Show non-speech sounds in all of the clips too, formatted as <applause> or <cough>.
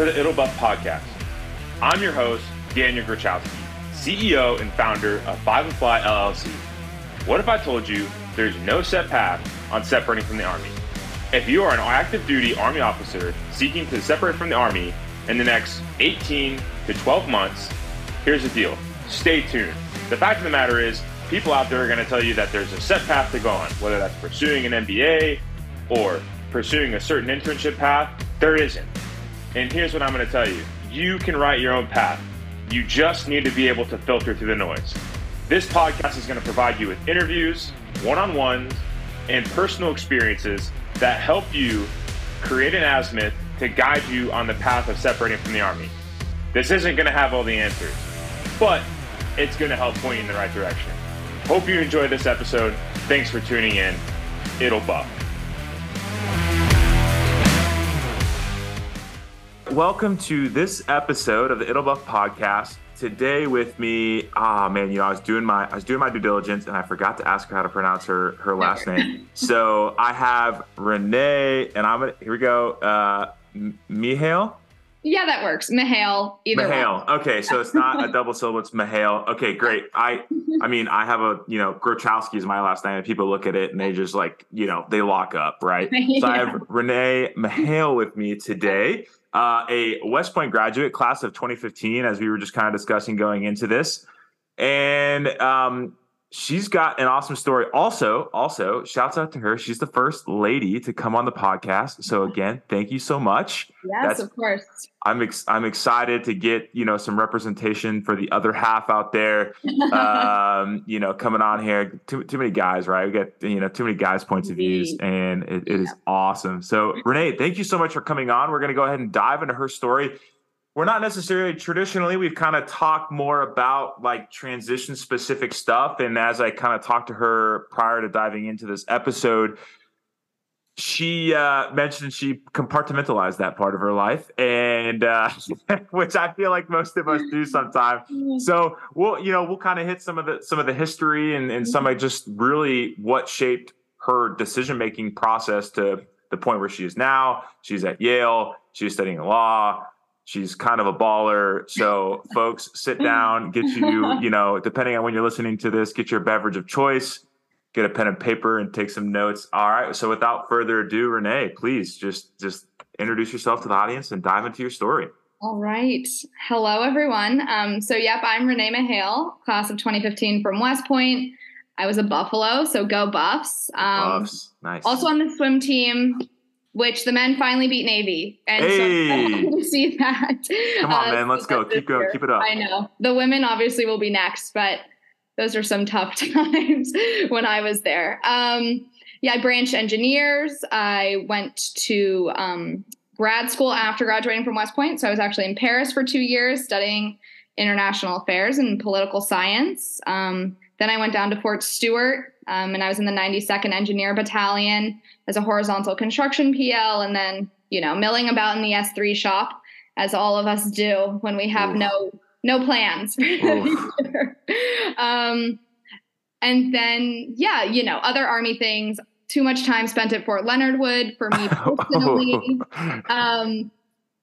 to the It'll Buff podcast. I'm your host, Daniel Grochowski, CEO and founder of Five and Fly LLC. What if I told you there's no set path on separating from the Army? If you are an active duty Army officer seeking to separate from the Army in the next 18 to 12 months, here's the deal. Stay tuned. The fact of the matter is, people out there are going to tell you that there's a set path to go on, whether that's pursuing an MBA or pursuing a certain internship path. There isn't. And here's what I'm going to tell you you can write your own path. You just need to be able to filter through the noise. This podcast is going to provide you with interviews, one on ones, and personal experiences that help you create an azimuth to guide you on the path of separating from the Army. This isn't going to have all the answers, but it's going to help point you in the right direction. Hope you enjoy this episode. Thanks for tuning in. It'll buff. Welcome to this episode of the It'll Buff podcast. Today with me, ah oh man, you know, I was doing my I was doing my due diligence and I forgot to ask her how to pronounce her her last name. <laughs> So I have Renee, and I'm gonna here we go. Uh, Mihail. Yeah, that works. Mihail. Either Mihail. One. Okay, so it's not a double syllable. It's Mihail. Okay, great. I, I mean, I have a you know, Grochowski is my last name, and people look at it and they just like you know they lock up, right? <laughs> yeah. So I have Renee Mihail with me today uh, a West Point graduate, class of 2015, as we were just kind of discussing going into this. And um, she's got an awesome story. Also, also, shouts out to her. She's the first lady to come on the podcast. So again, thank you so much. Yes, That's, of course. I'm ex- I'm excited to get you know some representation for the other half out there. um, <laughs> you know, coming on here, too too many guys, right? We get you know too many guys' points of views, and it, it is awesome. So Renee, thank you so much for coming on. We're going to go ahead and dive into her story. We're not necessarily traditionally. We've kind of talked more about like transition specific stuff, and as I kind of talked to her prior to diving into this episode, she uh, mentioned she compartmentalized that part of her life, and uh, <laughs> which I feel like most of us do sometimes. Mm-hmm. So we'll, you know, we'll kind of hit some of the some of the history and, and some of just really what shaped her decision making process to the point where she is now. She's at Yale. She's studying law. She's kind of a baller. So, <laughs> folks, sit down, get you, you know, depending on when you're listening to this, get your beverage of choice get a pen and paper and take some notes. All right. So without further ado, Renee, please just just introduce yourself to the audience and dive into your story. All right. Hello, everyone. Um, so, yep, I'm Renee Mihail, class of 2015 from West Point. I was a Buffalo, so go Buffs. Um, Buffs, nice. Also on the swim team, which the men finally beat Navy, and hey. so to see that. Come on, uh, man, let's go. Keep going. Keep it up. I know the women obviously will be next, but those are some tough <laughs> times when I was there. Um, yeah, I branched engineers. I went to um, grad school after graduating from West Point. So I was actually in Paris for two years studying international affairs and political science. Um, then I went down to Fort Stewart um, and I was in the 92nd Engineer Battalion as a horizontal construction PL and then, you know, milling about in the S3 shop as all of us do when we have Ooh. no no plans <laughs> um, and then, yeah, you know, other army things. Too much time spent at Fort Leonard Wood for me personally. <laughs> um,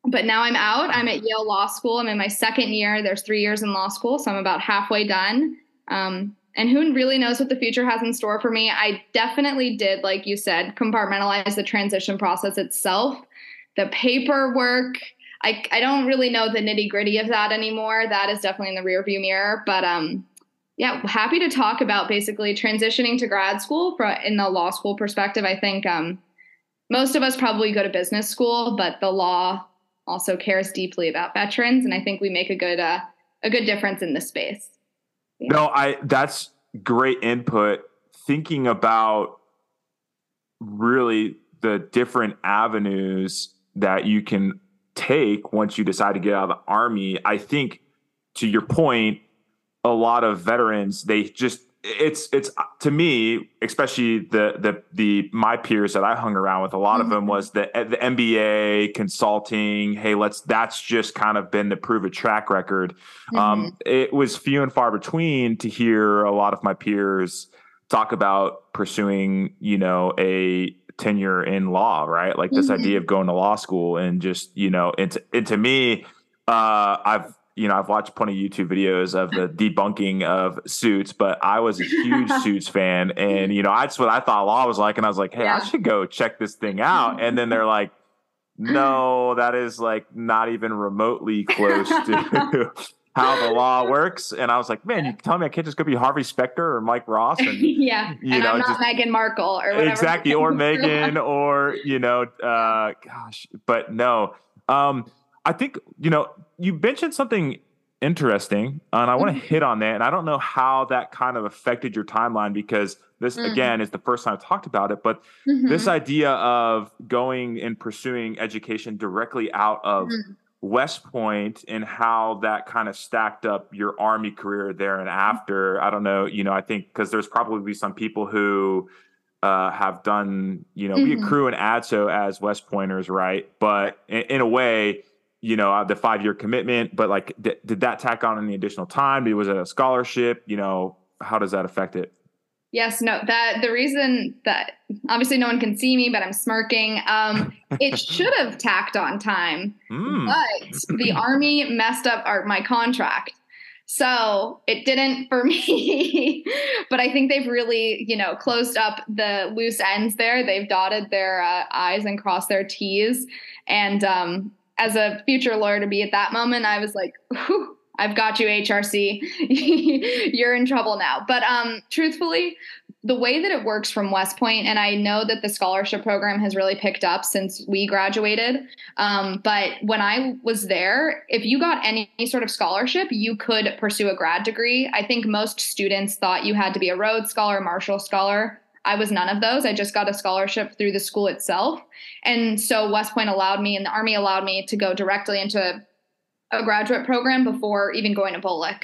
but now I'm out. I'm at Yale Law School. I'm in my second year. There's three years in law school, so I'm about halfway done. Um, and who really knows what the future has in store for me? I definitely did, like you said, compartmentalize the transition process itself. The paperwork, I, I don't really know the nitty gritty of that anymore. That is definitely in the rearview mirror. But um, yeah, happy to talk about basically transitioning to grad school for, in the law school perspective. I think um, most of us probably go to business school, but the law also cares deeply about veterans, and I think we make a good uh, a good difference in this space. Yeah. No, I that's great input. Thinking about really the different avenues that you can take once you decide to get out of the army. I think to your point, a lot of veterans they just it's it's to me especially the the the my peers that I hung around with a lot mm-hmm. of them mm-hmm. was the the MBA consulting hey let's that's just kind of been the proven track record um, mm-hmm. um, it was few and far between to hear a lot of my peers talk about pursuing you know a tenure in law, right? Like this mm-hmm. idea of going to law school and just, you know, and to, and to me, uh, I've, you know, I've watched plenty of YouTube videos of the debunking of suits, but I was a huge <laughs> suits fan. And, you know, that's what I thought law was like. And I was like, hey, yeah. I should go check this thing out. And then they're like, no, that is like not even remotely close to <laughs> how the law works. And I was like, man, you tell me I can't just go be Harvey Specter or Mike Ross. And, <laughs> yeah. You and know, I'm not just, Meghan Markle or whatever. Exactly. Or Meghan or, you know, uh, gosh, but no. Um, I think, you know, you mentioned something interesting and I want to mm-hmm. hit on that. And I don't know how that kind of affected your timeline because this mm-hmm. again is the first time I've talked about it, but mm-hmm. this idea of going and pursuing education directly out of mm-hmm. West Point and how that kind of stacked up your army career there and after. I don't know, you know, I think because there's probably some people who uh, have done, you know, mm-hmm. we accrue an ADSO as West Pointers, right? But in, in a way, you know, uh, the five year commitment, but like, th- did that tack on any additional time? Was it a scholarship? You know, how does that affect it? Yes, no, that the reason that obviously no one can see me, but I'm smirking. Um, it <laughs> should have tacked on time, mm. but the <clears throat> army messed up our, my contract. So it didn't for <laughs> me, but I think they've really, you know, closed up the loose ends there. They've dotted their uh, I's and crossed their T's. And um, as a future lawyer to be at that moment, I was like, I've got you, HRC. <laughs> You're in trouble now. But um, truthfully, the way that it works from West Point, and I know that the scholarship program has really picked up since we graduated. Um, but when I was there, if you got any sort of scholarship, you could pursue a grad degree. I think most students thought you had to be a Rhodes Scholar, Marshall Scholar. I was none of those. I just got a scholarship through the school itself. And so West Point allowed me and the Army allowed me to go directly into a graduate program before even going to BOLC.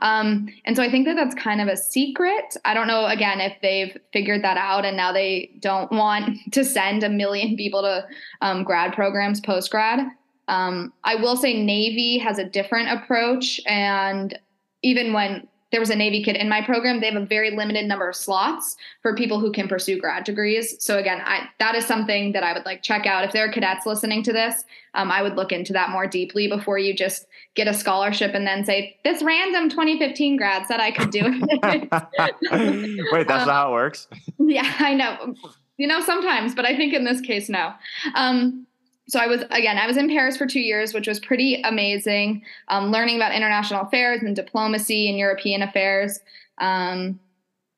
Um, and so I think that that's kind of a secret. I don't know, again, if they've figured that out and now they don't want <laughs> to send a million people to um, grad programs post grad. Um, I will say Navy has a different approach. And even when there was a Navy kid in my program. They have a very limited number of slots for people who can pursue grad degrees. So again, I, that is something that I would like check out. If there are cadets listening to this, um, I would look into that more deeply before you just get a scholarship and then say this random 2015 grad said I could do it. <laughs> Wait, that's <laughs> um, not how it works. Yeah, I know. You know, sometimes, but I think in this case, no. Um, so I was again, I was in Paris for two years, which was pretty amazing. Um, learning about international affairs and diplomacy and European affairs um,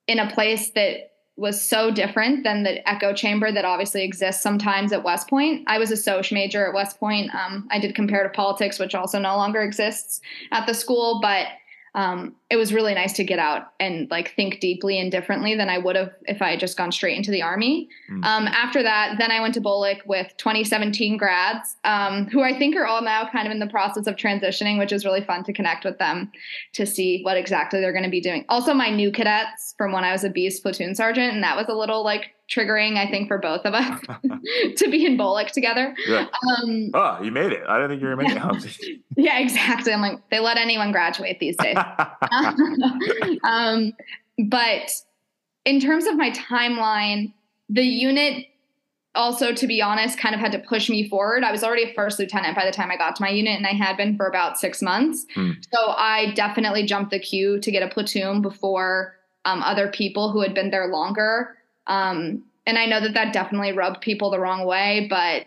in a place that was so different than the echo chamber that obviously exists sometimes at West Point. I was a Sosh major at West Point. Um, I did comparative politics, which also no longer exists at the school, but um, it was really nice to get out and like think deeply and differently than I would have if I had just gone straight into the army. Mm. Um, after that, then I went to BOLC with 2017 grads, um, who I think are all now kind of in the process of transitioning, which is really fun to connect with them to see what exactly they're going to be doing. Also, my new cadets from when I was a beast platoon sergeant, and that was a little like triggering, I think, for both of us <laughs> <laughs> to be in BOLC together. Yeah. Um, oh, you made it. I didn't think you were making it. <laughs> yeah, exactly. I'm like, they let anyone graduate these days. <laughs> um, but in terms of my timeline, the unit also, to be honest, kind of had to push me forward. I was already a first lieutenant by the time I got to my unit, and I had been for about six months. Hmm. So I definitely jumped the queue to get a platoon before um, other people who had been there longer. Um, and I know that that definitely rubbed people the wrong way, but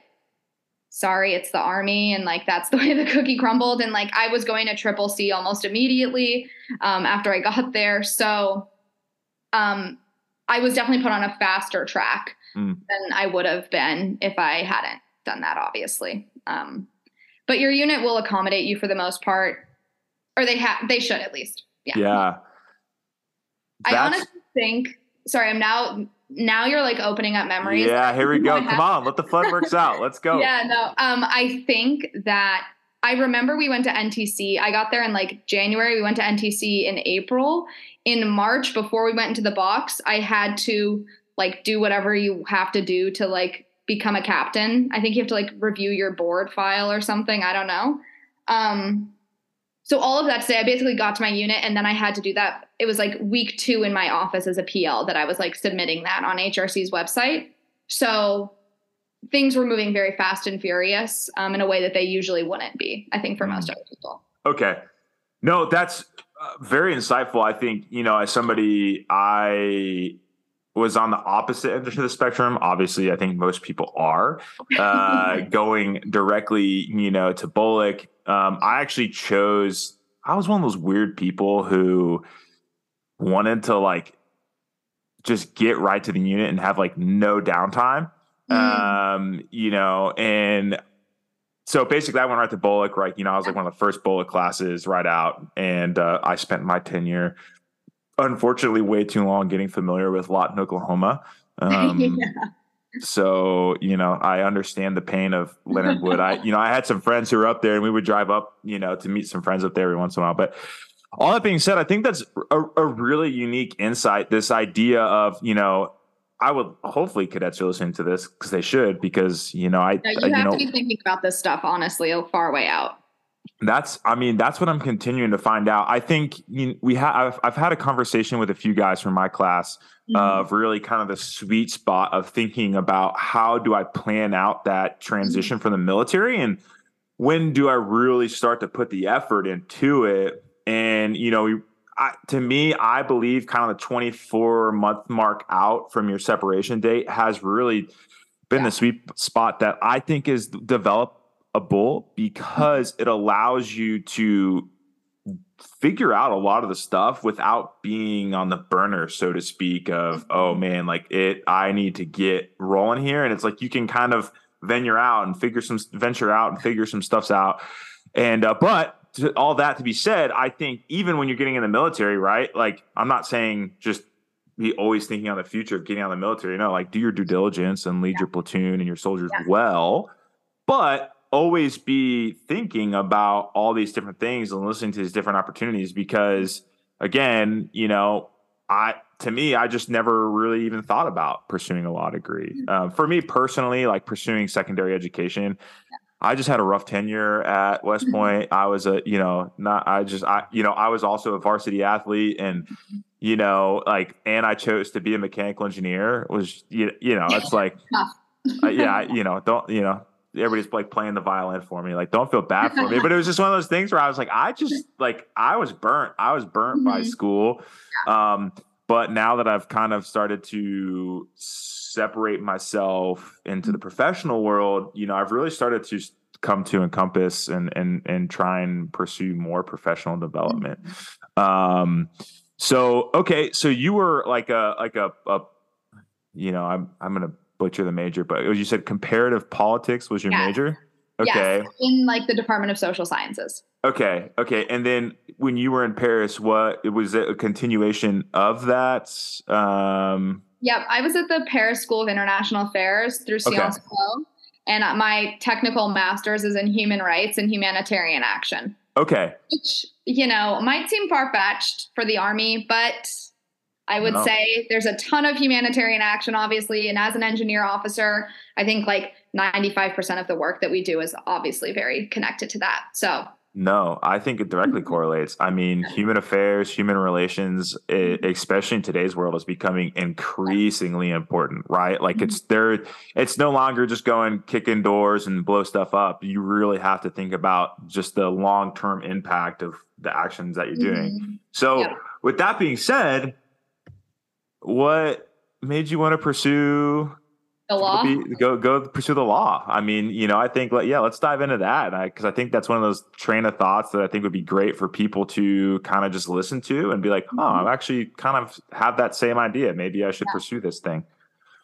sorry, it's the army. And like, that's <laughs> the way the cookie crumbled. And like, I was going to triple C almost immediately um, after I got there. So um, I was definitely put on a faster track mm. than I would have been if I hadn't done that, obviously. Um, but your unit will accommodate you for the most part, or they have, they should at least. Yeah. Yeah. I honestly think, sorry, I'm now now you're like opening up memories. Yeah, here we go. Come on, let the fun works out. Let's go. <laughs> Yeah, no. Um, I think that I remember we went to NTC. I got there in like January. We went to NTC in April. In March, before we went into the box, I had to like do whatever you have to do to like become a captain. I think you have to like review your board file or something. I don't know. Um, so all of that to say, I basically got to my unit and then I had to do that. It was like week two in my office as a PL that I was like submitting that on HRC's website. So things were moving very fast and furious um, in a way that they usually wouldn't be, I think, for mm. most other people. Okay. No, that's uh, very insightful. I think, you know, as somebody, I was on the opposite end of the spectrum. Obviously, I think most people are uh, <laughs> going directly, you know, to BOLC. Um, I actually chose. I was one of those weird people who wanted to like just get right to the unit and have like no downtime. Mm. Um, you know, and so basically I went right to BOLC, right? You know, I was like one of the first BOLC classes right out. And uh, I spent my tenure, unfortunately, way too long getting familiar with Lawton, Oklahoma. <laughs> Um, yeah. So, you know, I understand the pain of Leonard Wood. I, <laughs> you know, I had some friends who were up there and we would drive up, you know, to meet some friends up there every once in a while. But all that being said, I think that's a, a really unique insight. This idea of, you know, I would hopefully cadets are listening to this because they should because you know I you have you know, to be thinking about this stuff honestly a far way out. That's I mean that's what I'm continuing to find out. I think you we have I've, I've, had a conversation with a few guys from my class mm-hmm. of really kind of the sweet spot of thinking about how do I plan out that transition mm-hmm. from the military and when do I really start to put the effort into it and you know I, to me, I believe kind of the 24 month mark out from your separation date has really been yeah. the sweet spot that I think is developable because it allows you to figure out a lot of the stuff without being on the burner, so to speak, of, oh mm-hmm. man, like it, I need to get rolling here. And it's like you can kind of venture out and figure some, venture out and figure some stuffs out. And, uh, but to, all that to be said, I think even when you're getting in the military, right? Like, I'm not saying just be always thinking on the future of getting out of the military. Know, like do your due diligence and lead yeah. your platoon and your soldiers yeah. well, but always be thinking about all these different things and listening to these different opportunities because, again, you know, I to me, I just never really even thought about pursuing a law degree. Mm-hmm. Uh, for me personally, like pursuing secondary education. I just had a rough tenure at West mm-hmm. Point. I was a, you know, not, I just, I, you know, I was also a varsity athlete and, mm-hmm. you know, like, and I chose to be a mechanical engineer was, you, you know, it's like, <laughs> uh, yeah, you know, don't, you know, everybody's like playing the violin for me. Like, don't feel bad for me. But it was just one of those things where I was like, I just like, I was burnt. I was burnt mm-hmm. by school. Um, but now that I've kind of started to separate myself into the professional world, you know, I've really started to come to encompass and and and try and pursue more professional development. Mm-hmm. Um, so okay, so you were like a like a, a you know, I'm I'm gonna butcher the major, but you said comparative politics was your major. Okay. Yes, in like the Department of Social Sciences. Okay. Okay. And then when you were in Paris, what was it a continuation of that? Um, Yep, I was at the Paris School of International Affairs through Sciences okay. Po, and uh, my technical master's is in human rights and humanitarian action. Okay. Which, you know, might seem far fetched for the Army, but I would no. say there's a ton of humanitarian action, obviously. And as an engineer officer, I think like 95% of the work that we do is obviously very connected to that. So no, I think it directly mm-hmm. correlates. I mean, human affairs, human relations, it, mm-hmm. especially in today's world, is becoming increasingly important, right? Like it's mm-hmm. there, it's no longer just going kicking doors and blow stuff up. You really have to think about just the long term impact of the actions that you're doing. Mm-hmm. So, yeah. with that being said, what made you want to pursue the law be, go go pursue the law i mean you know i think like yeah let's dive into that because I, I, think that's one of those train of thoughts that i think would be great for people to kind of just listen to and be like oh mm-hmm. i actually kind of have that same idea maybe i should yeah. pursue this thing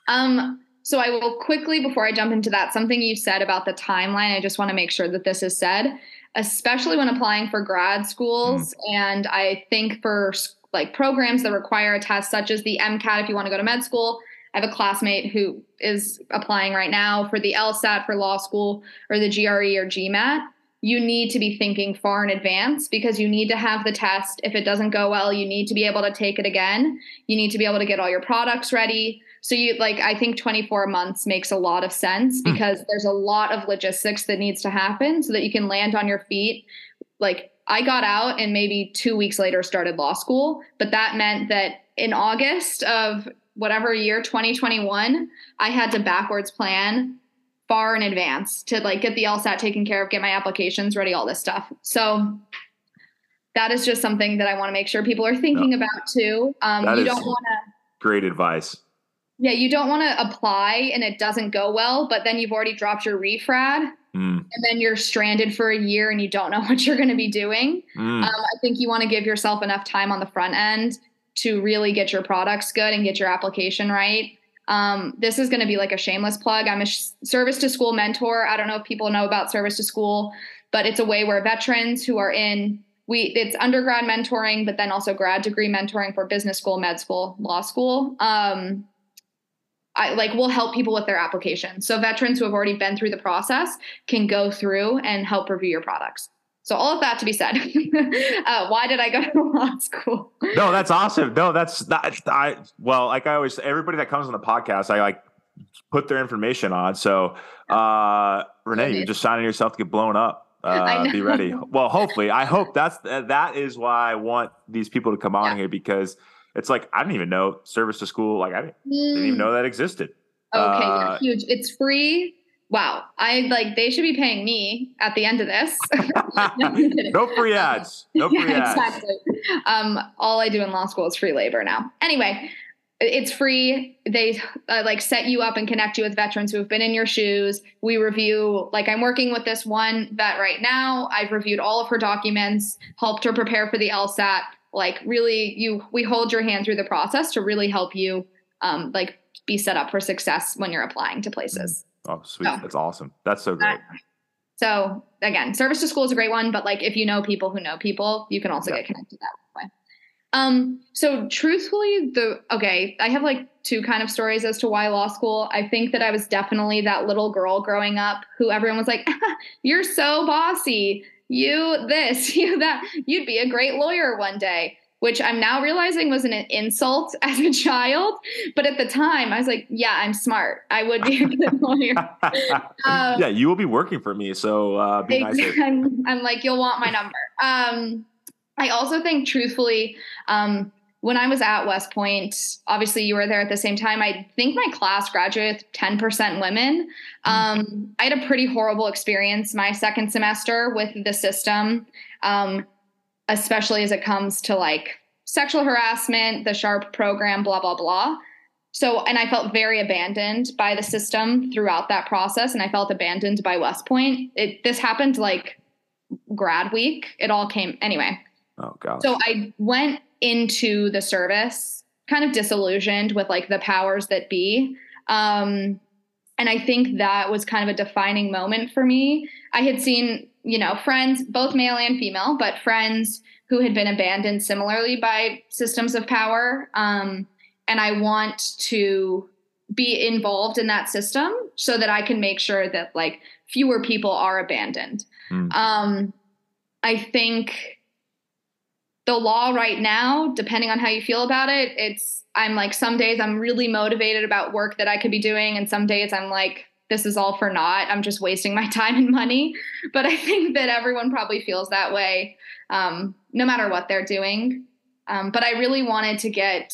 um so i will quickly before i jump into that something you said about the timeline i just want to make sure that this is said especially when applying for grad schools mm. and i think for like programs that require a test such as the mcat if you want to go to med school I have a classmate who is applying right now for the LSAT for law school or the GRE or GMAT. You need to be thinking far in advance because you need to have the test. If it doesn't go well, you need to be able to take it again. You need to be able to get all your products ready. So you like I think 24 months makes a lot of sense hmm. because mm. there's a lot of logistics that needs to happen so that you can land on your feet. Like I got out and maybe 2 weeks later started law school, but that meant that in August of whatever year 2021 i had to backwards plan far in advance to like get the lsat taken care of get my applications ready all this stuff so that is just something that i want to make sure people are thinking no. about too um, you don't want to great advice yeah you don't want to apply and it doesn't go well but then you've already dropped your refrad Mm. And then you're stranded for a year and you don't know <laughs> what you're going to be doing. Mm. Um, I think you want to give yourself enough time on the front end to really get your products good and get your application right. Um, this is going to be like a shameless plug. I'm a sh- service to school mentor. I don't know if people know about service to school, but it's a way where veterans who are in we it's undergrad mentoring, but then also grad degree mentoring for business school, med school, law school. Um, I like we'll help people with their application. So veterans who have already been through the process can go through and help review your products. So all of that to be said, <laughs> uh, why did I go to <laughs> law school? no, that's awesome. No, that's not. I well, like I always, everybody that comes on the podcast, I like put their information on. So, uh, Renee, you're just signing yourself to get blown up. <laughs> Uh, be ready. Well, hopefully, I hope that's that is why I want these people to come on yeah. here because it's like I didn't even know service to school. Like I didn't, mm. didn't even know that existed. Okay, uh, yeah, huge. It's free. Wow, I like they should be paying me at the end of this. <laughs> no free ads. No free yeah, ads. Exactly. Um, all I do in law school is free labor now. Anyway, it's free. They uh, like set you up and connect you with veterans who have been in your shoes. We review, like, I'm working with this one vet right now. I've reviewed all of her documents, helped her prepare for the LSAT like really you we hold your hand through the process to really help you um, like be set up for success when you're applying to places. Mm. Oh, sweet. So, That's awesome. That's so great. so again, service to school is a great one, but like if you know people who know people, you can also yeah. get connected that way. Um, so truthfully, the okay, I have like two kind of stories as to why law school. I think that I was definitely that little girl growing up who everyone was like, <laughs> "You're so bossy you this, <laughs> you that. You'd be a great lawyer one day, which I'm now realizing was an insult <laughs> as a child. But at the time, I was like, yeah, I'm smart. I would be a good <laughs> lawyer. <laughs> um, yeah, you will be working for me. So uh, be nice. I'm, I'm, like, you'll want my number. Um, I also think, truthfully, um, when I was at West Point, obviously you were there at the same time. I think my class graduated 10% women. Hmm. Um, I had a pretty horrible experience my second semester with the system, um, especially as it comes to like sexual harassment, the SHARP program, blah, blah, blah. So, and I felt very abandoned by the system throughout that process. And I felt abandoned by West Point. It, this happened like grad week. It all came anyway. Oh, God. So I went into the service kind of disillusioned with like the powers that be. Um, and I think that was kind of a defining moment for me. I had seen, you know, friends, both male and female, but friends who had been abandoned similarly by systems of power. Um, and I want to be involved in that system so that I can make sure that like fewer people are abandoned. Mm. Um, I think the law right now, depending on how you feel about it, it's I'm like some days I'm really motivated about work that I could be doing, and some days I'm like, this is all for naught. I'm just wasting my <laughs> time and money. But I think that everyone probably feels that way, um, no matter what they're doing. Um, but I really wanted to get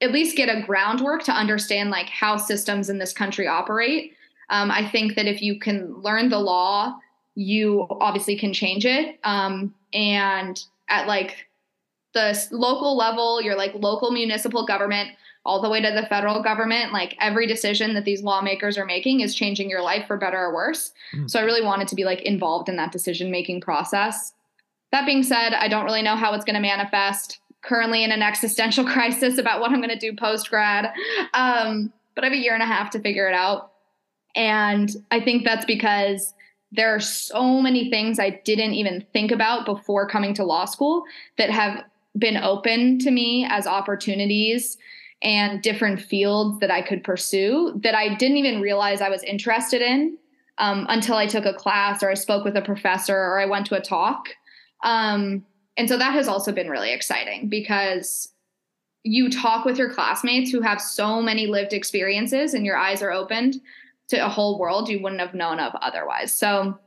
at least get a groundwork to understand like how systems in this country operate. Um, I think that if you can learn the law, you obviously can change it. Um, and at like the local level, your like local municipal government, all the way to the federal government, like every decision that these lawmakers are making is changing your life for better or worse. Mm. So I really wanted to be like involved in that decision making process. That being said, I don't really know how it's going to manifest. Currently in an existential <laughs> crisis about what I'm going to do post grad, um, but I have a year and a half to figure it out. And I think that's because there are so many things I didn't even think about before coming to law school that have been open to me as opportunities and different fields that I could pursue that I didn't even realize I was interested in um, until I took a class or I spoke with a professor or I went to a talk. Um, and so that has also been really exciting because you talk with your classmates who have so many lived experiences and your eyes are opened to a whole world you wouldn't have known of otherwise. So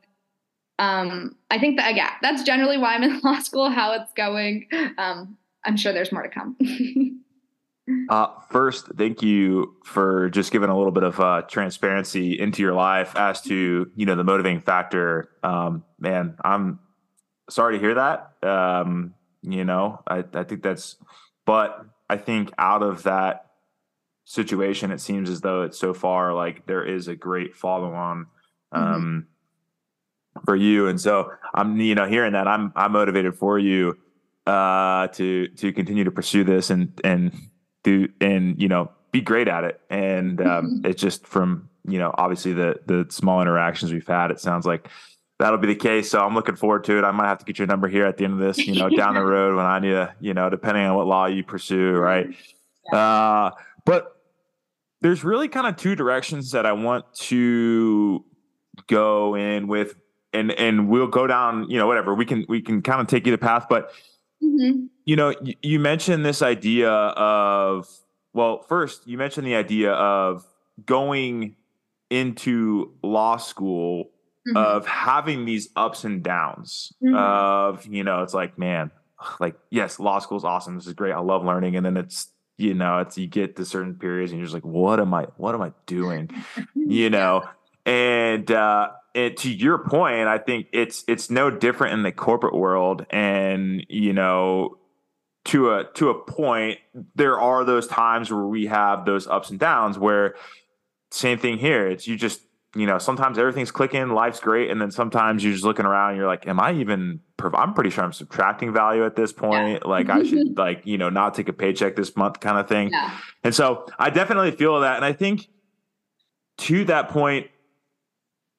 um, I think that yeah, that's generally why I'm in <laughs> law school, how it's going. Um, I'm sure there's more to come. <laughs> Uh, first, thank you for just giving a little bit of uh, transparency into your life as to you know the motivating factor. Um, man, I'm sorry to hear that. Um, you know, I, I think that's, but I think out of that situation, it seems as though it's so far like there is a great follow on um, mm-hmm. For you, and so I'm you know hearing that I'm I'm motivated for you uh, to to continue to pursue this and and do and you know be great at it. And um, mm-hmm. it's just from you know obviously the the small interactions we've had, it sounds like that'll be the case. So I'm looking forward to it. I might have to get your number here at the end of this, you know, <laughs> down the road when I need to, you know, depending on what law you pursue, right? Yeah. Uh, but there's really kind of two directions that I want to go in with, and and we'll go down, you know, whatever we can we can kind of take you the path, but mm-hmm. you know, you, you mentioned this idea of well, first you mentioned the idea of going into law school mm-hmm. of having these ups and downs mm-hmm. of you know it's like man like yes law school is awesome this is great i love learning and then it's you know it's you get to certain periods and you're just like what am i what am i doing <laughs> you know and uh and to your point i think it's it's no different in the corporate world and you know to a to a point there are those times where we have those ups and downs where same thing here it's you just you know, sometimes everything's clicking, life's great, and then sometimes you're just looking around, and you're like, "Am I even?" I'm pretty sure I'm subtracting value at this point. Yeah. Like, I should mm-hmm. like you know not take a paycheck this month, kind of thing. Yeah. And so I definitely feel that, and I think to that point,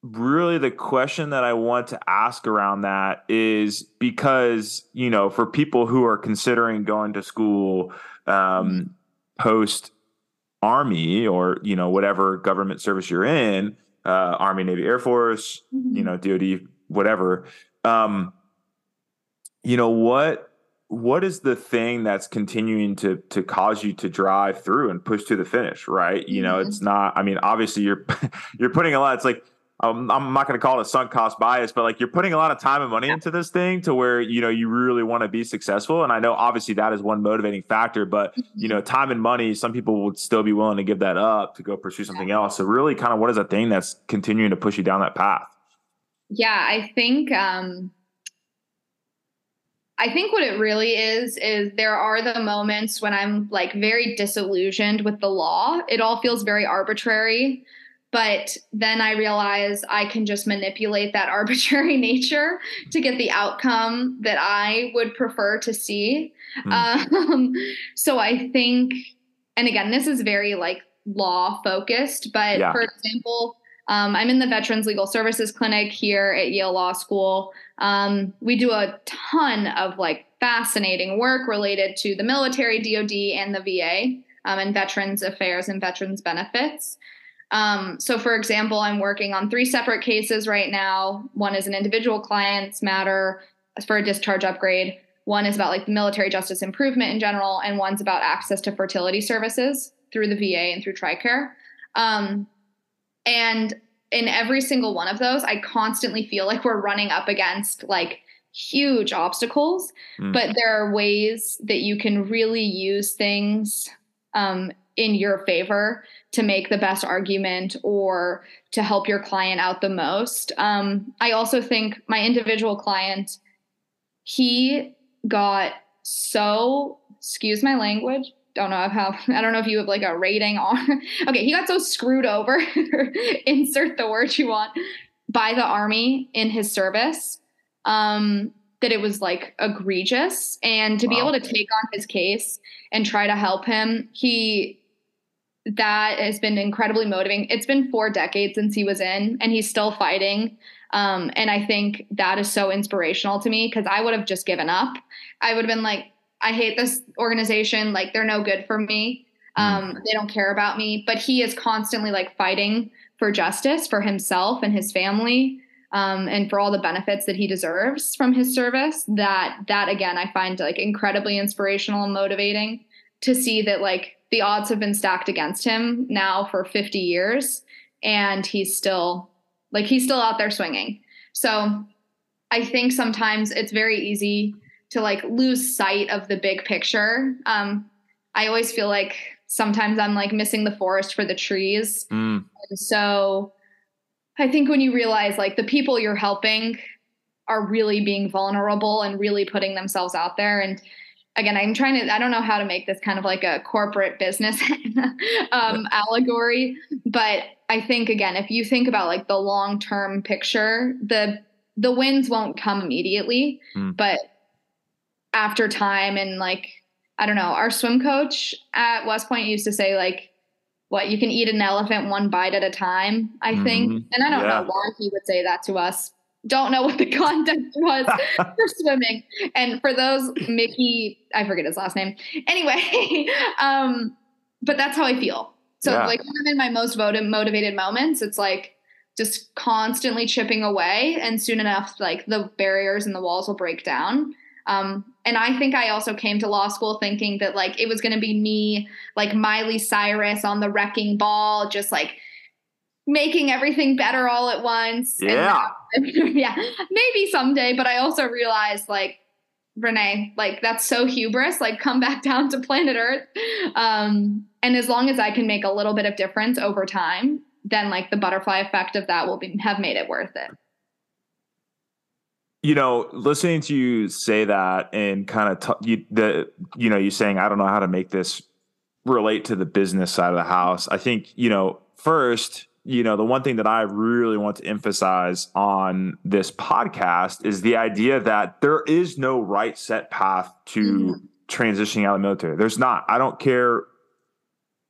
really the question that I want to ask around that is because you know, for people who are considering going to school um, mm-hmm. post army or you know whatever government service you're in uh, Army, Navy, Air Force, mm-hmm. you know, DoD, whatever. Um, you know what? What is the thing that's continuing to to cause you to drive through and push to the finish? Right? You mm-hmm. know, it's not. I mean, obviously, you're <laughs> you're putting a lot. It's like um, I'm not going to call it a sunk cost bias, but like you're putting a lot of time and money into this thing to where you know you really want to be successful. And I know obviously that is one motivating factor, but you know, time and money, some people would still be willing to give that up to go pursue something else. So really, kind of what is that thing that's continuing to push you down that path? Yeah, I think um, I think what it really is is there are the moments when I'm like very disillusioned with the law. It all feels very arbitrary. But then I realize I can just manipulate that <laughs> arbitrary nature to get the outcome that I would prefer to see. Mm. Um, so I think, and again, this is very like law focused, but yeah. for example, um, I'm in the Veterans Legal Services Clinic here at Yale Law School. Um, we do a ton of like fascinating work related to the military, DoD, and the VA, um, and Veterans Affairs and Veterans Benefits. Um, so, for example, I'm working on three separate cases right now. One is an individual client's matter for a discharge upgrade. One is about like the military justice improvement in general, and one's about access to fertility services through the VA and through TRICARE. Um, and in every single one of those, I constantly feel like we're running up against like huge obstacles, mm. but there are ways that you can really use things um, in your favor to make the best argument or to help your client out the most. Um, I also think my individual client, he got so, excuse my language, don't know how <laughs> I don't know if you have like a rating on <laughs> okay, he got so screwed over, <laughs> insert the word you want, by the army in his service. Um, that it was like egregious and to wow. be able to take on his case and try to help him he that has been incredibly motivating. It's been four decades since he was in, and he's still fighting. Um, and I think that is so inspirational to me because I would have just given up. I would have been like, I hate this organization. Like, they're no good for me. Um, mm. They don't care about me. But he is constantly like fighting for justice for himself and his family. Um, and for all the benefits that he deserves from his service that that again i find like incredibly inspirational and motivating to see that like the odds have been stacked against him now for 50 years and he's still like he's still out there swinging so i think sometimes it's very easy to like lose sight of the big picture um, I always feel like sometimes I'm like missing the forest for the trees. Mm. so I think when you realize like the people you're helping are really being vulnerable and really putting themselves out there and again i'm trying to i don't know how to make this kind of like a corporate business <laughs> um, allegory but i think again if you think about like the long term picture the the wins won't come immediately mm. but after time and like i don't know our swim coach at west point used to say like what you can eat an elephant one bite at a time i think mm-hmm. and i don't yeah. know why he would say that to us don't know what the <laughs> context was <laughs> for swimming. And for those, Mickey, I forget his last name. Anyway, <laughs> um, but that's how I feel. So yeah. like when I'm in my most motivated moments, it's like just constantly chipping away, and soon enough, like the barriers and the walls will break down. Um, and I think I also came to law school thinking that like it was going to be me, like Miley Cyrus on the wrecking ball, just like making everything better all at once. Yeah. <laughs> yeah. Maybe someday, but I also realized like Renee, like that's so hubris. Like come back <laughs> down to planet Earth. Um, and as long as I can make a little bit of difference over time, then like the butterfly effect of that will be have made it worth it. You know, listening to you say that and kind of t- you, the you know you saying I don't know how to make this relate to the business side of the house. I think you know first you know, the one thing that I really want to emphasize on this podcast is the idea that there is no right set path to mm-hmm. transitioning out of the military. There's not. I don't care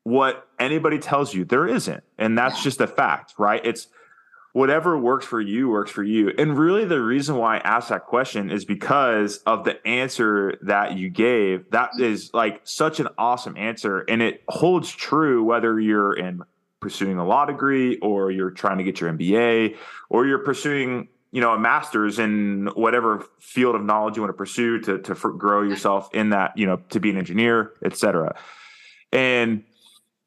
what anybody tells you, there isn't. And that's yeah. just a fact, right? It's whatever works for you works for you. And really, the reason why I asked that question is because of the answer that you gave. That mm-hmm. like such an awesome answer. And it holds true whether you're in pursuing a law degree or you're trying to get your MBA or you're pursuing you know a master's in whatever field of knowledge you want to pursue to to grow yourself in that you know to be an engineer etc and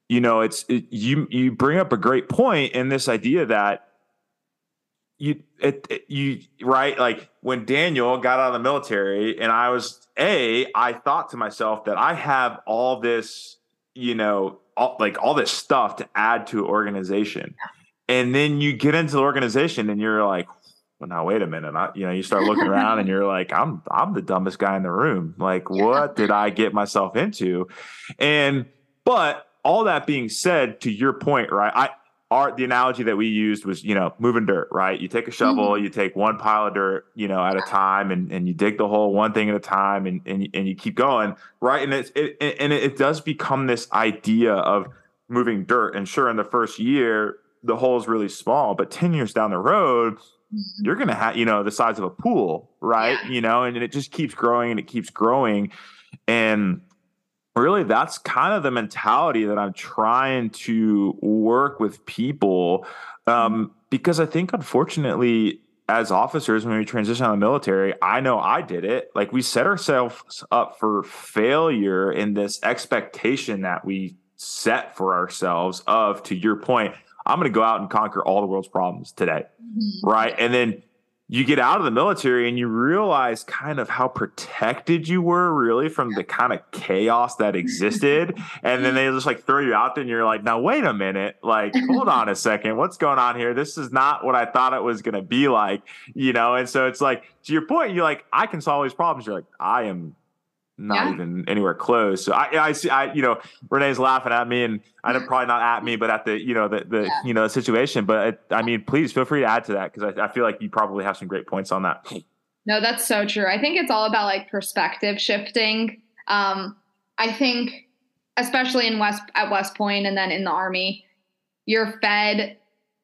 you know it's it, you you bring up a great point in this idea that you it, it, you right? Like when Daniel got out of the military and I was a I thought to myself that I have all this you know all, like all this stuff to add to an organization. And then you get into the organization and you're like, well, now wait a minute. I, you know, you start looking <laughs> around and you're like, I'm I'm the dumbest guy in the room. Like, yeah. what did I get myself into? And but all that being said, to your point, right? I our the analogy that we used was you know moving dirt right you take a shovel mm-hmm. you take one pile of dirt you know at a time and, and you dig the hole one thing at a time and and, and you keep going right and it, it and it does become this idea of moving dirt and sure in the first year the hole is really small but 10 years down the road mm-hmm. you're gonna have you know the size of a pool right yeah. you know and, and it just keeps growing and it keeps growing and really that's kind of the mentality that I'm trying to work with people um, because I think unfortunately as officers when we transition out of the military I know I did it. Like we set ourselves up for failure in this expectation that we set for ourselves of to your point I'm going to go out and conquer all the world's problems today mm-hmm. right? And then you get out of the military and you realize kind of how protected you were really from the kind of chaos that existed. and then they just like throw you out there and you're like, now wait a minute, like, hold on a <laughs> second, what's going on here? This is not what I thought it was gonna be like, you know? And so it's like, to your point, you're like, I can solve these problems. You're like, I am not yeah. even anywhere close. So I, I see, I, you know, Renee's laughing at me, and I know probably not at me, but at the, you know, the, the, yeah. you know, situation. But it, I mean, please feel free to add to that because I, I feel like you probably have some great points on that. No, that's so true. I think it's all about like perspective shifting. Um, I think, especially in West at West Point and then in the Army, you're fed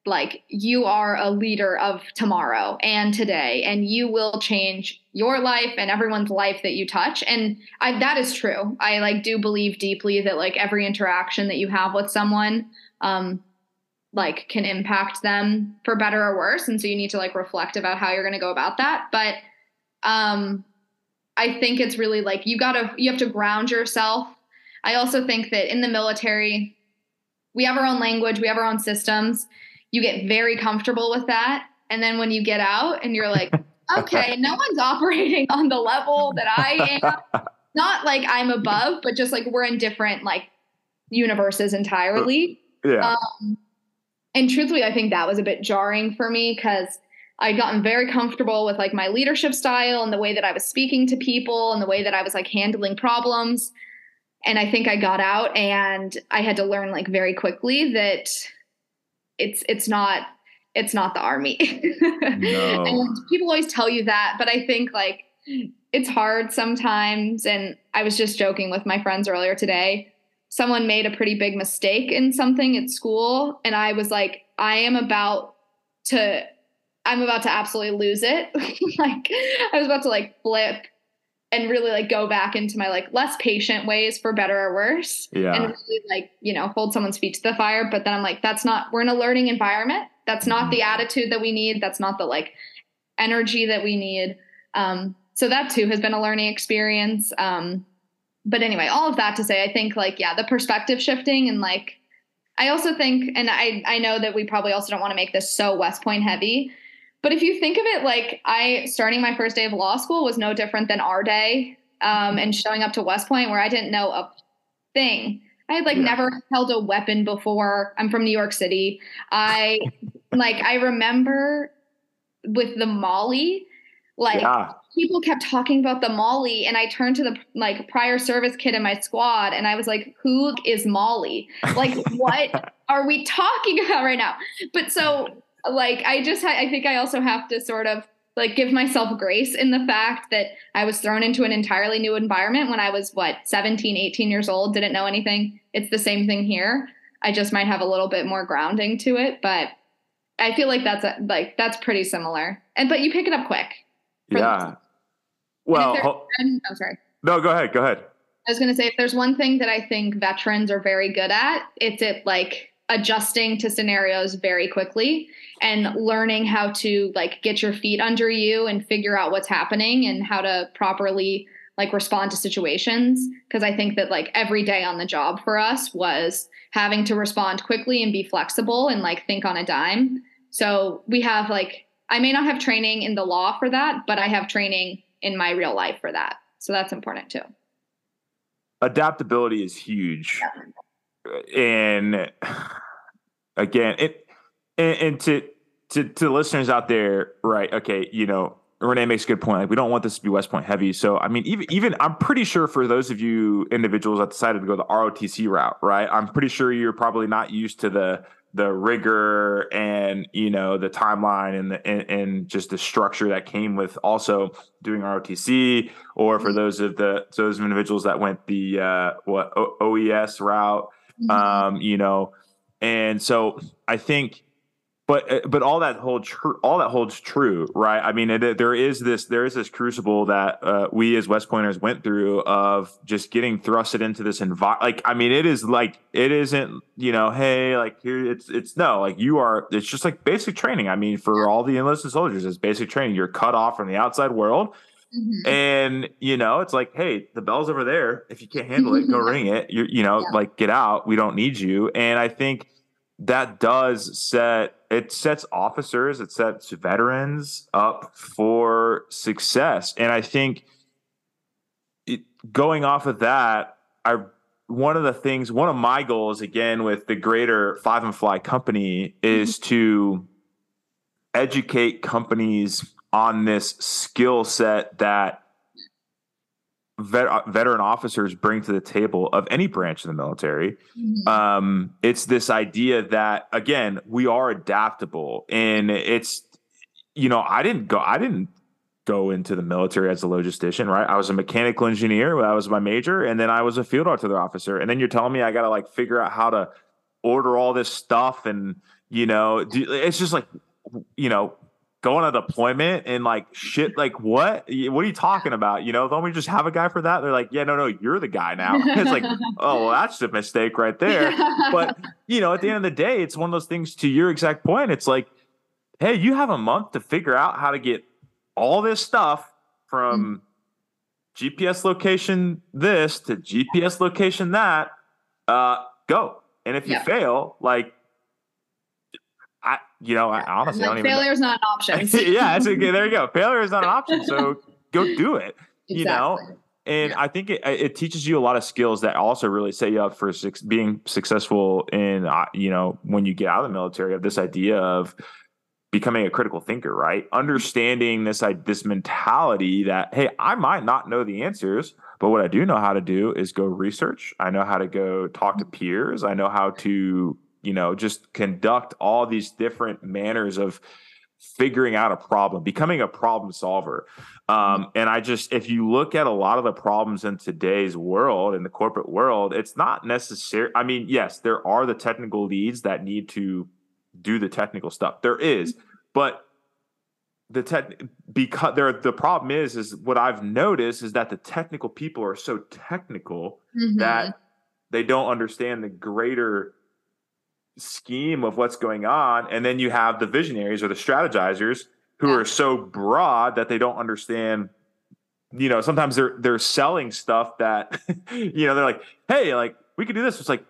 like you are a leader of tomorrow and today and you will change your life and everyone's life that you touch. And I, that is true. I like do believe deeply that like every interaction that you have with someone um like can impact them for better or worse. And so you need to like reflect about how you're going to go about that. But um i think it's really like you gotta you have to ground yourself. I also think that in the military we have our own language we have our own systems you get very comfortable with that. And then when you get out and you're like, <laughs> okay, no one's operating on the level that I am. <laughs> not like I'm above, but just like we're in different like universes entirely. Yeah. Um, and truthfully, I think that was a bit jarring for me because I'd gotten very comfortable with like my leadership style and the way that I was speaking to people and the way that I was like handling problems. And I think I got out and I had to learn like very quickly that it's it's not it's not the army. <laughs> No. and people always tell you that, but I think like it's hard sometimes and I was just joking with my friends earlier today. Someone made a pretty big mistake in something at school and I was like I am about to I'm about to absolutely lose it. <laughs> like I was about to like flip and really like go back into my like less patient ways for better or worse. Yeah. And really like, you know, hold someone's feet to the fire. But then I'm like, that's not we're in a learning environment. That's not the attitude that we need. That's not the like energy that we need. Um, so that too has been a learning experience. Um, but anyway, all of that to say, I think like, yeah, the perspective shifting and like I also think, and I I know that we probably also don't want to make this so West Point heavy, but if you think of it like I starting my first day of law school was no different than our day um, and showing up to West Point where I didn't know a thing. I had like Yeah. never held a weapon before. I'm from New York City. I <laughs> like I remember with the Molly, like yeah. people kept talking about the Molly, and I turned to the like prior service kid in my squad, and I was like, "Who is Molly? Like, what <laughs> are we talking about right now?" But so, like, I just ha- I think I also have to sort of like give myself grace in the fact that I was thrown into an entirely new environment when I was what 17, 18 years old, didn't know anything. It's the same thing here. I just might have a little bit more grounding to it, but I feel like that's a, like that's pretty similar. And but you pick it up quick. Yeah. Well, ho- I'm, I'm sorry. no, go ahead. Go ahead. I was going to say if there's one thing that I think veterans are very good at, it's it like adjusting to scenarios very quickly and learning how to like get your feet under you and figure out what's happening and how to properly like respond to situations because I think that like every day on the job for us was having to respond quickly and be flexible and like think on a dime. So we have like I may not have training in the law for that, but I have training in my real life for that. So that's important too. adaptability is huge and again it and, and to to to listeners out there right okay you know renee makes a good point like we don't want this to be west point heavy so i mean even even i'm pretty sure for those of you individuals that decided to go the rotc route right i'm pretty sure you're probably not used to the the rigor and you know the timeline and the and, and just the structure that came with also doing ROTC, or for those of the those individuals that went the uh, what o- OCS route, um, you know, and so I think, but but all that holds true. All that holds true, right? I mean, it, there is this there is this crucible that uh, we as West Pointers went through of just getting thrusted into this environment. Like, I mean, it is like it isn't you know, hey, like here it's it's no, like you are. It's just like basic training. I mean, for all the enlisted soldiers, it's basic training. You're cut off from the outside world. Mhm. And you know, it's like, hey, the bell's over there. If you can't handle it, go <laughs> ring it. You you know, Yeah. like get out. We don't need you. And I think that does set it sets officers, it sets veterans up for success. And I think it, going off of that, I one of the things, one of my goals again with the greater Five and Fly company is to educate companies on this skill set that vet, veteran officers bring to the table of any branch of the military. Mhm. Um, it's this idea that again we are adaptable, and it's you know I didn't go I didn't go into the military as a logistician, right? I was a mechanical engineer, that was my major, and then I was a field artillery officer. And then you're telling me I got to like figure out how to order all this stuff, and you know, do, it's just like you know go on a deployment and like shit like what? What are you talking about? You know don't we just have a guy for that? They're like yeah no no you're the guy now. <laughs> It's like oh well that's a mistake right <laughs> there. But you know at the end of the day it's one of those things to your exact point it's like hey you have a month to figure out how to get all this stuff from gps location this to gps location that uh go. And if you Yeah. fail like you know i honestly like don't even failure is not an option. <laughs> yeah, it's okay. There you go. Failure is not an option. So go do it. You know? And yeah. I think it, it teaches you a lot of skills that also really set you up for being successful in, uh, you know, when you get out of the military. Of this idea of becoming a critical thinker, right? Understanding this this mentality that hey, I might not know the answers, but what I do know how to do is go research. I know how to go talk to peers. I know how to, you know, just conduct all these different manners of figuring out a problem, becoming a problem solver. Um, and I just, if you look at a lot of the problems in today's world, in the corporate world, it's not necessary. I mean, yes, there are the technical leads that need to do the technical stuff. There is, but the tech because there the problem is is what I've noticed is that the technical people are so technical mm-hmm. that they don't understand the greater scheme of what's going on and then you have the visionaries or the strategizers who yeah. are so broad that they don't understand you know sometimes they're they're selling stuff that <laughs> you know they're like hey like we could do this it's like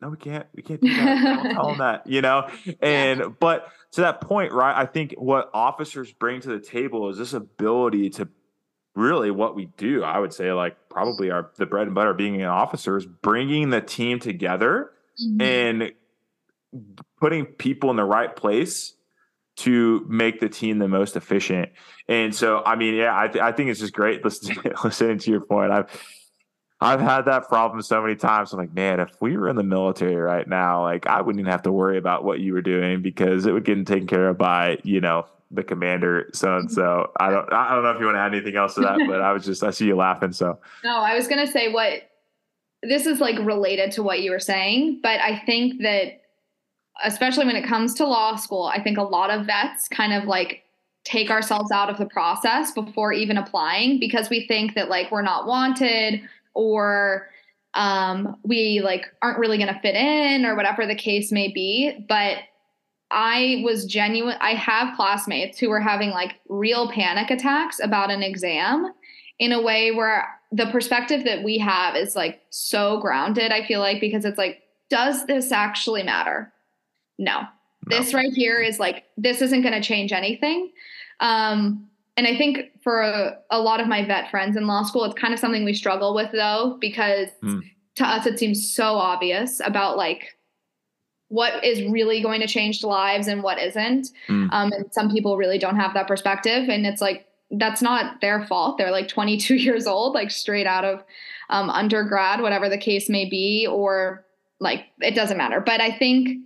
no we can't we can't do that don't <laughs> tell them that you know and yeah. but to that point right i think what officers bring to the table is this ability to really what we do i would say like probably our the bread and butter being an officer is bringing the team together mm-hmm. and putting people in the right place to make the team the most efficient. And so, I mean, yeah, I, th- I think it's just great <laughs> listening, listening to your point. I've, I've had that problem so many times. I'm like, man, if we were in the military right now, like I wouldn't even have to worry about what you were doing because it would get taken care of by, you know, the commander, so and so. I don't, I don't know if you want to add anything else to that, but I was just, I see you laughing. So, <laughs> no, I was to say what this is like related to what you were saying, but I think that especially when it comes to law school, I think a lot of vets kind of like take ourselves out of the process before even applying because we think that like we're not wanted or um, we like aren't really going to fit in or whatever the case may be. But I was genuine. I have classmates who were having like real panic attacks about an exam in a way where the perspective that we have is like so grounded. I feel like because it's like, does this actually matter? No, no. this right here is like this isn't going to change anything um, and i think for a, a, lot of my vet friends in law school it's kind of something we struggle with though because mm. to us it seems so obvious about like what is really going to change lives and what isn't mm. um, and some people really don't have that perspective and it's like that's not their fault they're like 22 <laughs> years old like straight out of um, undergrad whatever the case may be or like it doesn't matter but i think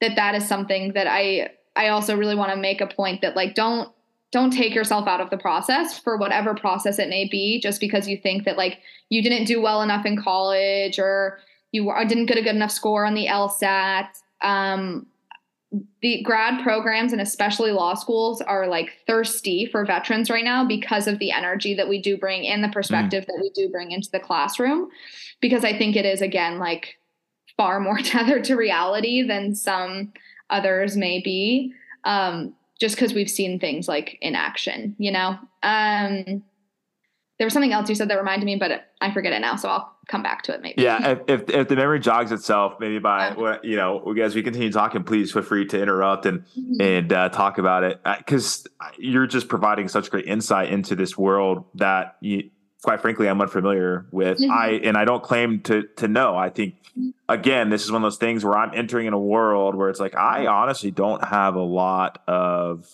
that that is something that I I also really want to make a point that like don't don't take yourself out of the process for whatever process it may be just because you think that like you didn't do well enough in college or you didn't get a good enough score on the LSAT. Um, the grad programs and especially law schools are like thirsty for veterans right now because of the energy that we do bring and the perspective mm. that we do bring into the classroom because i think it is again like far more <laughs> tethered to reality than some others may be. Um, just because we've seen things like in action, you know. Um, there was something else you said that reminded me, but I forget it now, so I'll come back to it maybe. Yeah, if if, if the memory jogs itself, maybe by yeah. you know, as we continue talking, please feel free to interrupt and mm-hmm. and uh, talk about it because you're just providing such great insight into this world that you, quite frankly I'm unfamiliar with. Mm-hmm. I and I don't claim to to know. I think mm-hmm. again, this is one of those things where I'm entering in a world where it's like I honestly don't have a lot of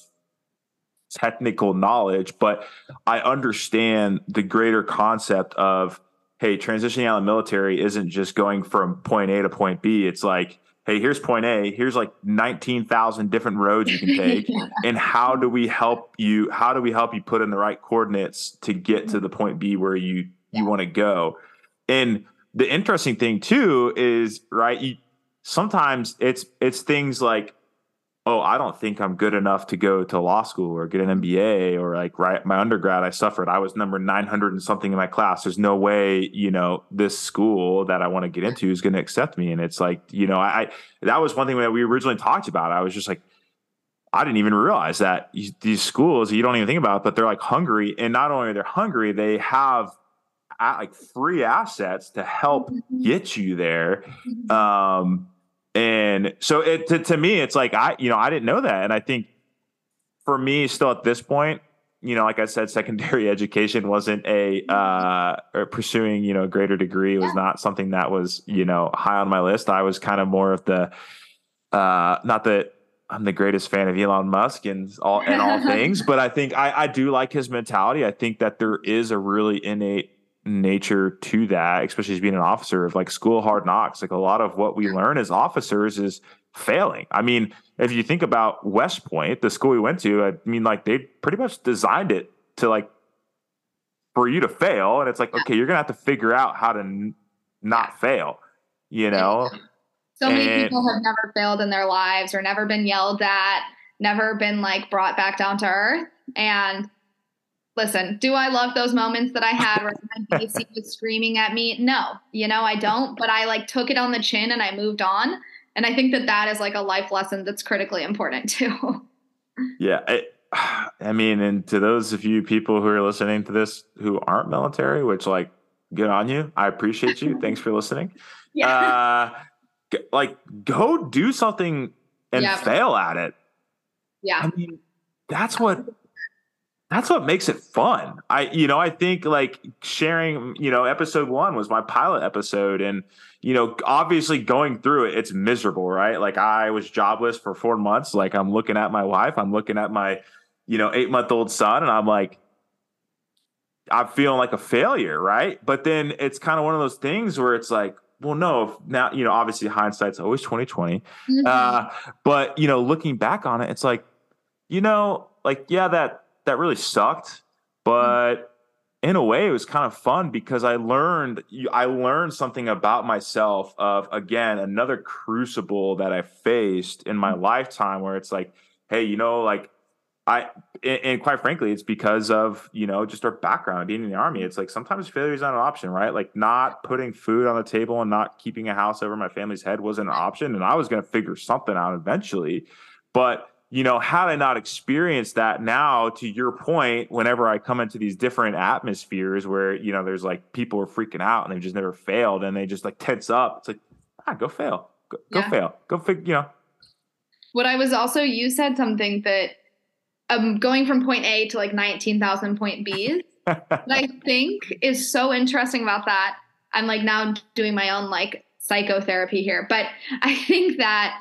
technical knowledge, but I understand the greater concept of hey, transitioning out of the military isn't just going from point A to point B. It's like hey, here's point A, here's like 19,000 different roads you can <laughs> take. yeah. And how do we help you? How do we help you put in the right coordinates to get to the point B where you, you want to go? And the interesting thing too is, right, you, sometimes it's, it's things like, oh, I don't think I'm good enough to go to law school or get an MBA or like right my undergrad I suffered. I was number 900 and something in my class. There's no way, you know, this school that I want to get into is going to accept me. And it's like, you know, I, that was one thing that we originally talked about. I was just like, I didn't even realize that these schools you don't even think about, but they're like hungry. And not only are they hungry, they have like free assets to help mm-hmm. get you there. Mm-hmm. Um, and so it to, to me, it's like I, you know, I didn't know that. And I think for me, still at this point, you know, like I said, secondary <laughs> education wasn't a uh, pursuing, you know, a greater degree was yeah. not something that was, you know, high on my list. I was kind of more of the, uh, not that I'm the greatest fan of Elon Musk and all and all <laughs> things, but I think I, I do like his mentality. I think that there is a really innate nature to that, especially as being an officer of like school hard knocks. Like a lot of what we learn as officers is failing. I mean, if you think about West Point, the school we went to, I mean, like they pretty much designed it to like for you to fail, and it's like, okay, you're gonna have to figure out how to n- not fail. You know. So many and, people have never failed in their lives, or never been yelled at, never been like brought back down to earth, and listen, do I love those moments that I had where my <laughs> BC was screaming at me? No, you know, I don't, but I like took it on the chin and I moved on. And I think that that is like a life lesson that's critically important too. yeah. I, I mean, and to those of you people who are listening to this who aren't military, which like, good on you. I appreciate you. Thanks for listening. <laughs> Yeah. Uh, like go do something and yeah. fail at it. Yeah. I mean, that's what that's what makes it fun. I, you know, I think like sharing, you know, episode one was my pilot episode. And, you know, obviously going through it, it's miserable, right? Like I was jobless for four months. Like I'm looking at my wife, I'm looking at my, you know, eight month old son, and I'm like, I'm feeling like a failure, right? But then it's kind of one of those things where it's like, well, no, now, you know, obviously hindsight's always 2020. Mm-hmm. Uh, but, you know, looking back on it, it's like, you know, like, yeah, that that really sucked, but in a way it was kind of fun because I learned I learned something about myself of again another crucible that I faced in my lifetime where it's like hey you know like I and quite frankly it's because of you know just our background being in the army. It's like sometimes failure is not an option right? Like not putting food on the table and not keeping a house over my family's head wasn't an option and I was going to figure something out eventually. But you know, had I not experienced that now, to your point, whenever I come into these different atmospheres where, you know, there's like people are freaking out and they've just never failed and they just like tense up, it's like, ah, go fail. Go, go yeah. fail. Go figure, you know. What I was also, you said something that um, going from point A to like 19,000 point B's, that <laughs> I think is so interesting about that. I'm like now doing my own like psychotherapy here, but I think that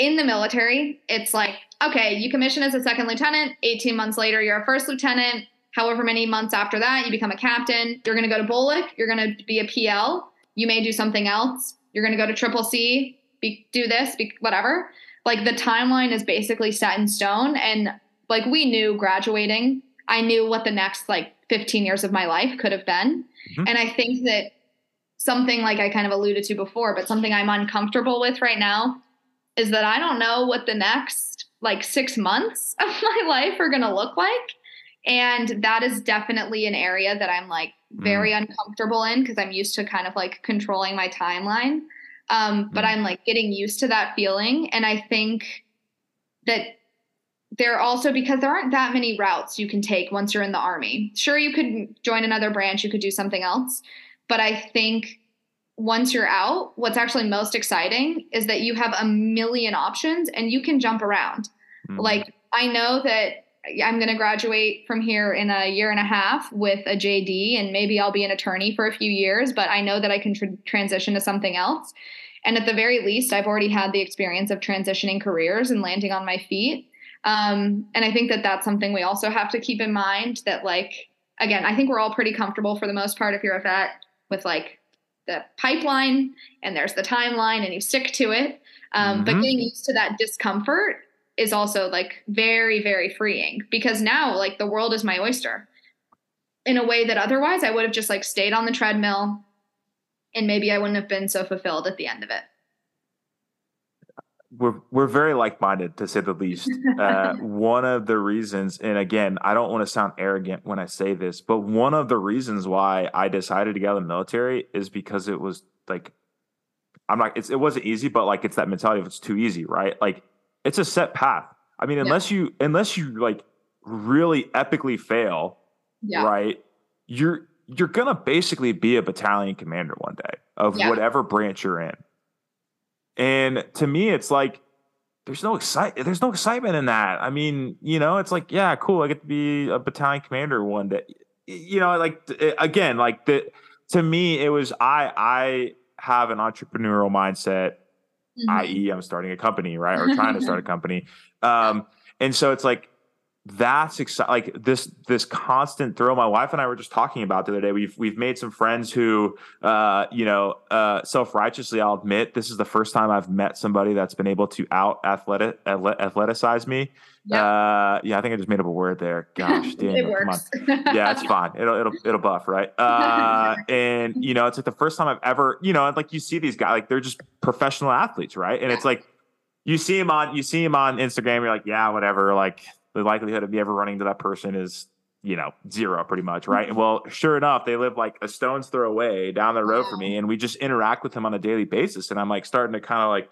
in the military, it's like, okay, you commission as a second lieutenant. 18 months later, you're a first lieutenant. However many months after that, you become a captain. You're going to go to BOLC. You're going to be a PL. You may do something else. You're going to go to Triple C, be, do this, be, whatever. Like the timeline is basically set in stone. And like we knew graduating, I knew what the next like 15 years of my life could have been. Mm-hmm. And I think that something like I kind of alluded to before, but something I'm uncomfortable with right now is that I don't know what the next like six months <laughs> of my life are going to look like. And that is definitely an area that I'm like very mm. uncomfortable in because I'm used to kind of like controlling my timeline. Um, but mm. I'm like getting used to that feeling. And I think that there also because there aren't that many routes you can take once you're in the army. Sure, you could join another branch, you could do something else. But I think once you're out, what's actually most exciting is that you have a million options and you can jump around. Mm-hmm. Like, I know that I'm going to graduate from here in a year and a half with a JD, and maybe I'll be an attorney for a few years, but I know that I can tr- transition to something else. And at the very least, I've already had the experience of transitioning careers and landing on my feet. Um, and I think that that's something we also have to keep in mind that, like, again, I think we're all pretty comfortable for the most part if you're a vet with like the pipeline and there's the timeline and you stick to it. Um, mm-hmm. But getting used to that discomfort is also like very, very freeing because now like the world is my oyster in a way that otherwise I would have just like stayed on the treadmill and maybe I wouldn't have been so fulfilled at the end of it we're we're very like-minded to say the least. <laughs> Uh, one of the reasons, and again, I don't want to sound arrogant when I say this, but one of the reasons why I decided to get out of the military is because it was like, I'm not. It's, it wasn't easy, but like it's that mentality of it's too easy, right? Like it's a set path. I mean, unless yeah. you unless you like really epically fail, yeah. right? You're you're gonna basically be a battalion commander one day of yeah. whatever branch you're in. And to me, it's like there's no excite there's no excitement in that. I mean, you know, it's like, yeah, cool. I get to be a battalion commander one day. You know, like again, like the to me, it was I I have an entrepreneurial mindset, mm-hmm. i.e., I'm starting a company, right? Or trying to start a <laughs> company. Um, and so it's like that's exciting like this this constant thrill my wife and i were just talking about the other day. We've we've made some friends who uh you know uh self-righteously i'll admit this is the first time i've met somebody that's been able to out athletic athleticize me. Yeah. uh yeah i think i just made up a word there. <laughs> Gosh damn it works. <laughs> yeah it's fine. It'll it'll it'll buff right? Uh <laughs> and you know it's like the first time i've ever you know like you see these guys like they're just professional athletes right? And it's like you see him on you see him on instagram you're like yeah whatever like the likelihood of me ever running to that person is you know zero pretty much right? And well sure enough they live like a stone's throw away down the road wow. from me and we just interact with them on a daily basis and i'm like starting to kind of like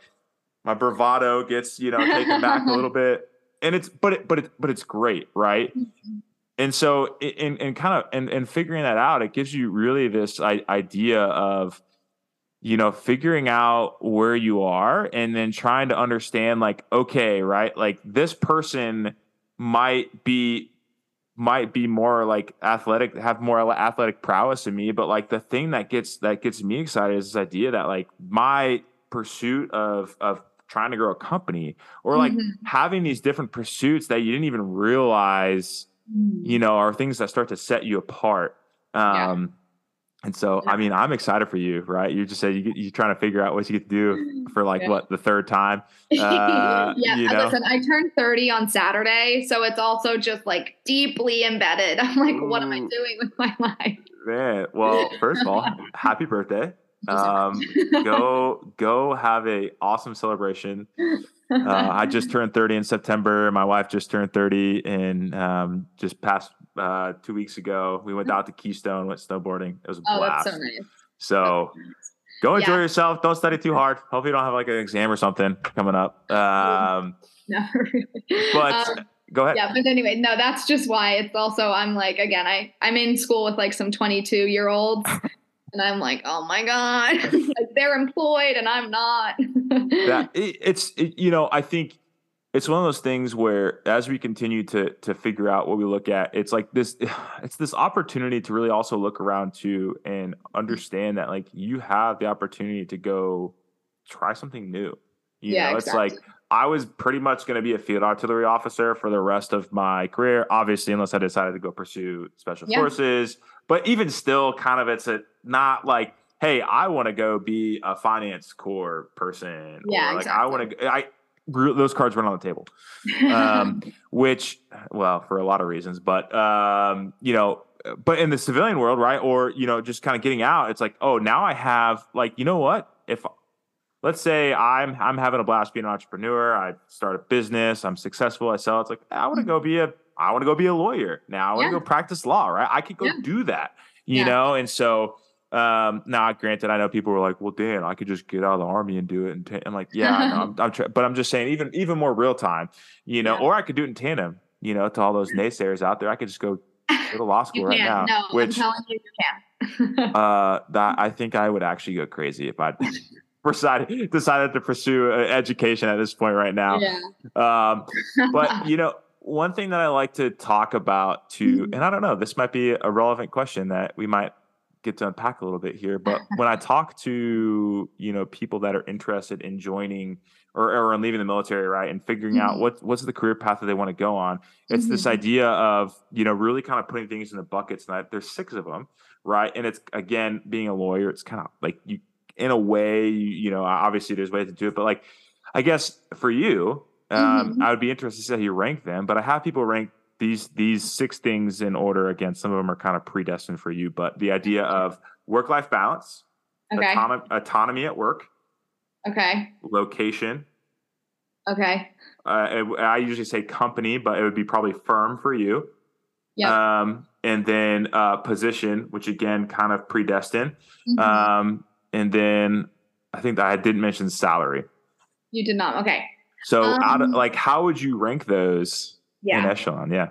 my bravado gets you know taken back a little <laughs> bit. And it's but it but it but it's great right? Mm-hmm. and so in in kind of and and figuring that out it gives you really this idea of you know figuring out where you are and then trying to understand like okay right? Like this person might be might be more like athletic have more athletic prowess in me but like the thing that gets that gets me excited is this idea that like my pursuit of of trying to grow a company or like mm-hmm. having these different pursuits that you didn't even realize mm. you know are things that start to set you apart um and so, yeah. I mean, I'm excited for you, right? You just said you, you're trying to figure out what you get to do <laughs> for like yeah. what the third time. <laughs> Uh, yeah, you know? listen, I turned 30 on Saturday, so it's also just like deeply embedded. <laughs> I'm like, Ooh. what am I doing with my life? Man, well, first of all, happy birthday. Um, go go have a awesome celebration. Uh, I just turned 30 in September. My wife just turned 30 in um, just past uh, two weeks ago. We went out to Keystone, went snowboarding. It was a oh, blast. So nice. So go enjoy yeah. yourself. Don't study too hard. Hope you don't have like an exam or something coming up. Um, <laughs> no, really. But um, go ahead. Yeah, but anyway, no, that's just why it's also I'm like again, I I'm in school with like some 22 year olds. <laughs> and I'm like, oh my god, <laughs> like they're employed and I'm not. yeah, it, it's it, you know I think it's one of those things where as we continue to to figure out what we look at it's like this <sighs> it's this opportunity to really also look around too and understand that like you have the opportunity to go try something new you yeah, know exactly. it's like i was pretty much going to be a field artillery officer for the rest of my career obviously unless i decided to go pursue special yeah. forces but even still kind of it's a not like hey i want to go be a finance corps person yeah or like exactly. i want to i those cards weren't on the table, um, <laughs> which, well, for a lot of reasons, but um, you know, but in the civilian world, right, or you know, just kind of getting out, it's like, oh, now I have, like, you know what? If let's say I'm I'm having a blast being an entrepreneur, I start a business, I'm successful, I sell. It's like I want to go be a I want to go be a lawyer now. I want to yeah. go practice law, right? I could go yeah. do that, you yeah. know, and so um, now, granted, I know people were like, "Well, Dan, I could just get out of the army and do it." And ta-. I'm like, "Yeah, I I'm, <laughs> I'm tra- but I'm just saying, even even more real time, you know, yeah. or I could do it in tandem, you know, to all those naysayers out there. I could just go go to law <laughs> school right now. No, which, I'm telling you, you can. <laughs> uh, that I think I would actually go crazy if I decided decided to pursue education at this point right now. Yeah. Um, but you know, one thing that I like to talk about too, mm-hmm. and I don't know, this might be a relevant question that we might get to unpack a little bit here. <laughs> But when I talk to you know people that are interested in joining or, or in leaving the military, right, and figuring mm-hmm. out what what's the career path that they want to go on, it's mm-hmm. this idea of you know really kind of putting things in the buckets. And that there's six of them, right? And it's again being a lawyer, it's kind of like you in a way, you, you know, obviously there's ways to do it, but like I guess for you, um, mm-hmm. I would be interested to see how you rank them. But I have people rank these these six things in order again some of them are kind of predestined for you but the idea of work life balance okay. autonomy, autonomy at work. Okay. Location. Okay. Uh, i usually say company but it would be probably firm for you. Yeah um, and then uh, position which again kind of predestined. Mm-hmm. um, and then i think that i didn't mention salary. You did not. Okay. So um, out of, like how would you rank those yeah. in echelon. Yeah.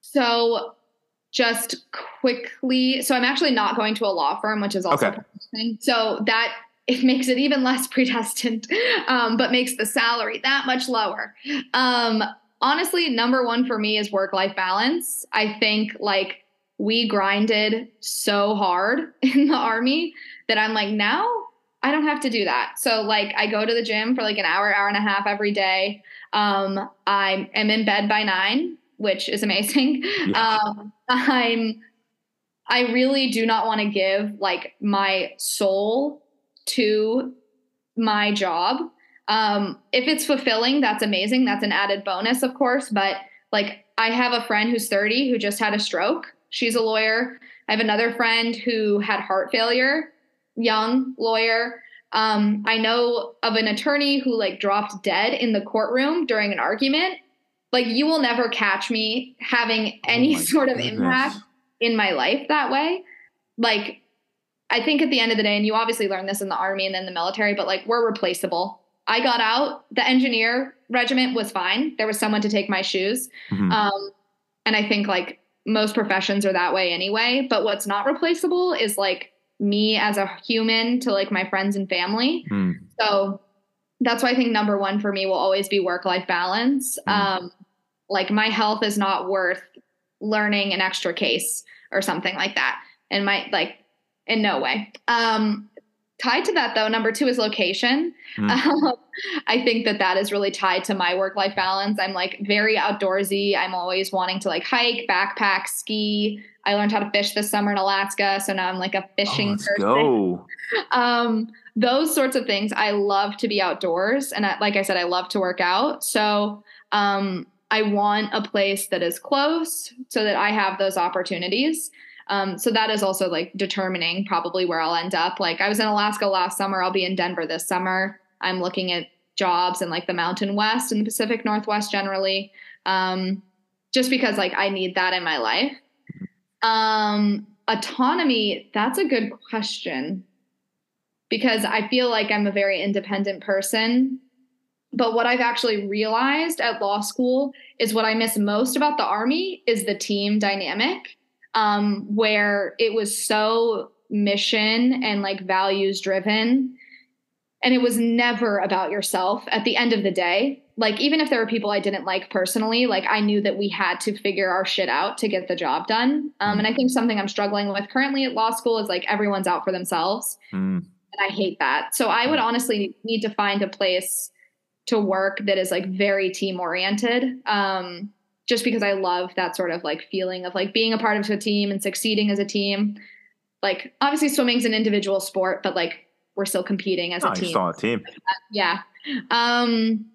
So just quickly, so I'm actually not going to a law firm, which is also okay. interesting. So that it makes it even less <laughs> predestined, um, but makes the salary that much lower. Um, honestly, number one for me is work life balance. I think like we grinded so hard <laughs> in the army that I'm like, now I don't have to do that. So like I go to the gym for like an hour, hour and a half every day. Um, I am in bed by nine, which is amazing. Yeah. Um, I'm I really do not want to give like my soul to my job. Um, if it's fulfilling, that's amazing. That's an added bonus, of course. But like, I have a friend who's 30 who just had a stroke. She's a lawyer. I have another friend who had heart failure, young lawyer. Um, I know of an attorney who like dropped dead in the courtroom during an argument. Like, you will never catch me having any oh <laughs> sort of goodness. impact in my life that way. Like, I think at the end of the day, and you obviously learned this in the army and then the military, but like we're replaceable. I got out. The engineer regiment was fine. There was someone to take my shoes. Mm-hmm. Um, and I think like most professions are that way anyway. But what's not replaceable is like me as a human to like my friends and family. Mm. So that's why I think number one for me will always be work life balance. Mm. Um, like my health is not worth learning an extra case or something like that. And my like in no way. Um, tied to that though, number two is location. Mm. <laughs> Um, I think that that is really tied to my work life balance. I'm like very outdoorsy. I'm always wanting to like hike, backpack, ski. I learned how to fish this summer in Alaska, so now I'm like a fishing oh, let's person. Go. <laughs> Um, those sorts of things. I love to be outdoors, and I, like I said, I love to work out. So um, I want a place that is close so that I have those opportunities. Um, so that is also like determining probably where I'll end up. Like I was in Alaska last summer. I'll be in Denver this summer. I'm looking at jobs in like the Mountain West and the Pacific Northwest generally, um, just because like I need that in my life. Um, autonomy. That's a good question because I feel like I'm a very independent person but what I've actually realized at law school is what I miss most about the Army is the team dynamic, um, where it was so mission and like values driven. And it was never about yourself at the end of the day. Like, even if there were people I didn't like personally, like, I knew that we had to figure our shit out to get the job done. Um, and I think something I'm struggling with currently at law school is like everyone's out for themselves. Mm. And I hate that. So I would honestly need to find a place to work that is like very team oriented. Um, just because I love that sort of like feeling of like being a part of a team and succeeding as a team. Like obviously swimming's an individual sport, but like we're still competing as oh, a team. Still on a team. <laughs> Yeah. Um,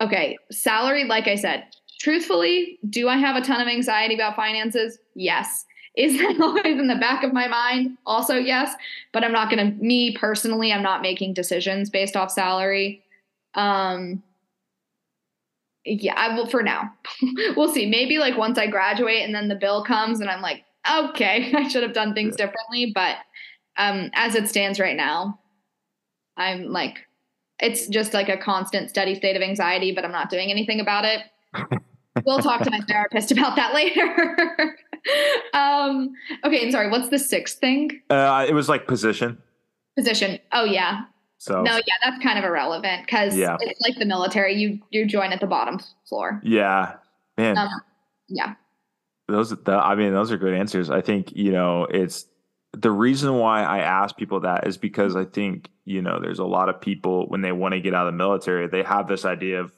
okay. Salary, like I said, truthfully, do I have a ton of anxiety about finances? Yes. Is that <laughs> always in the back of my mind? Also, yes. But I'm not going to, me personally, I'm not making decisions based off salary. Um, yeah, I will for now. <laughs> we'll see. Maybe like once I graduate and then the bill comes and I'm like, okay, <laughs> I should have done things yeah. differently. But um, as it stands right now, I'm like, it's just like a constant steady state of anxiety, but I'm not doing anything about it. <laughs> we'll talk to my therapist about that later. um, okay, and sorry, what's the sixth thing? Uh, it was like position. Position. Oh yeah. So no, yeah, that's kind of irrelevant because yeah. it's like the military. You you join at the bottom floor. Yeah, man. Um, yeah. Those, the, I mean, those are good answers. I think you know it's the reason why I ask people that is because I think you know there's a lot of people when they want to get out of the military, they have this idea of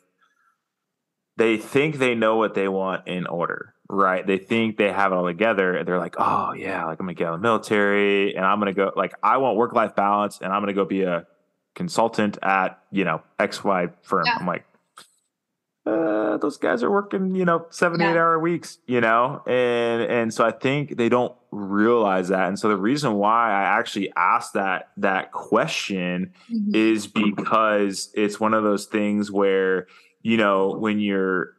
they think they know what they want in order, right? They think they have it all together. And they're like, oh yeah, like I'm gonna get out of the military and I'm gonna go like I want work life balance and I'm gonna go be a consultant at you know XY firm. Yeah. I'm like, uh, those guys are working you know seven yeah. eight hour weeks, you know, and and so I think they don't realize that, and so the reason why I actually asked that that question mm-hmm. is because it's one of those things where you know when you're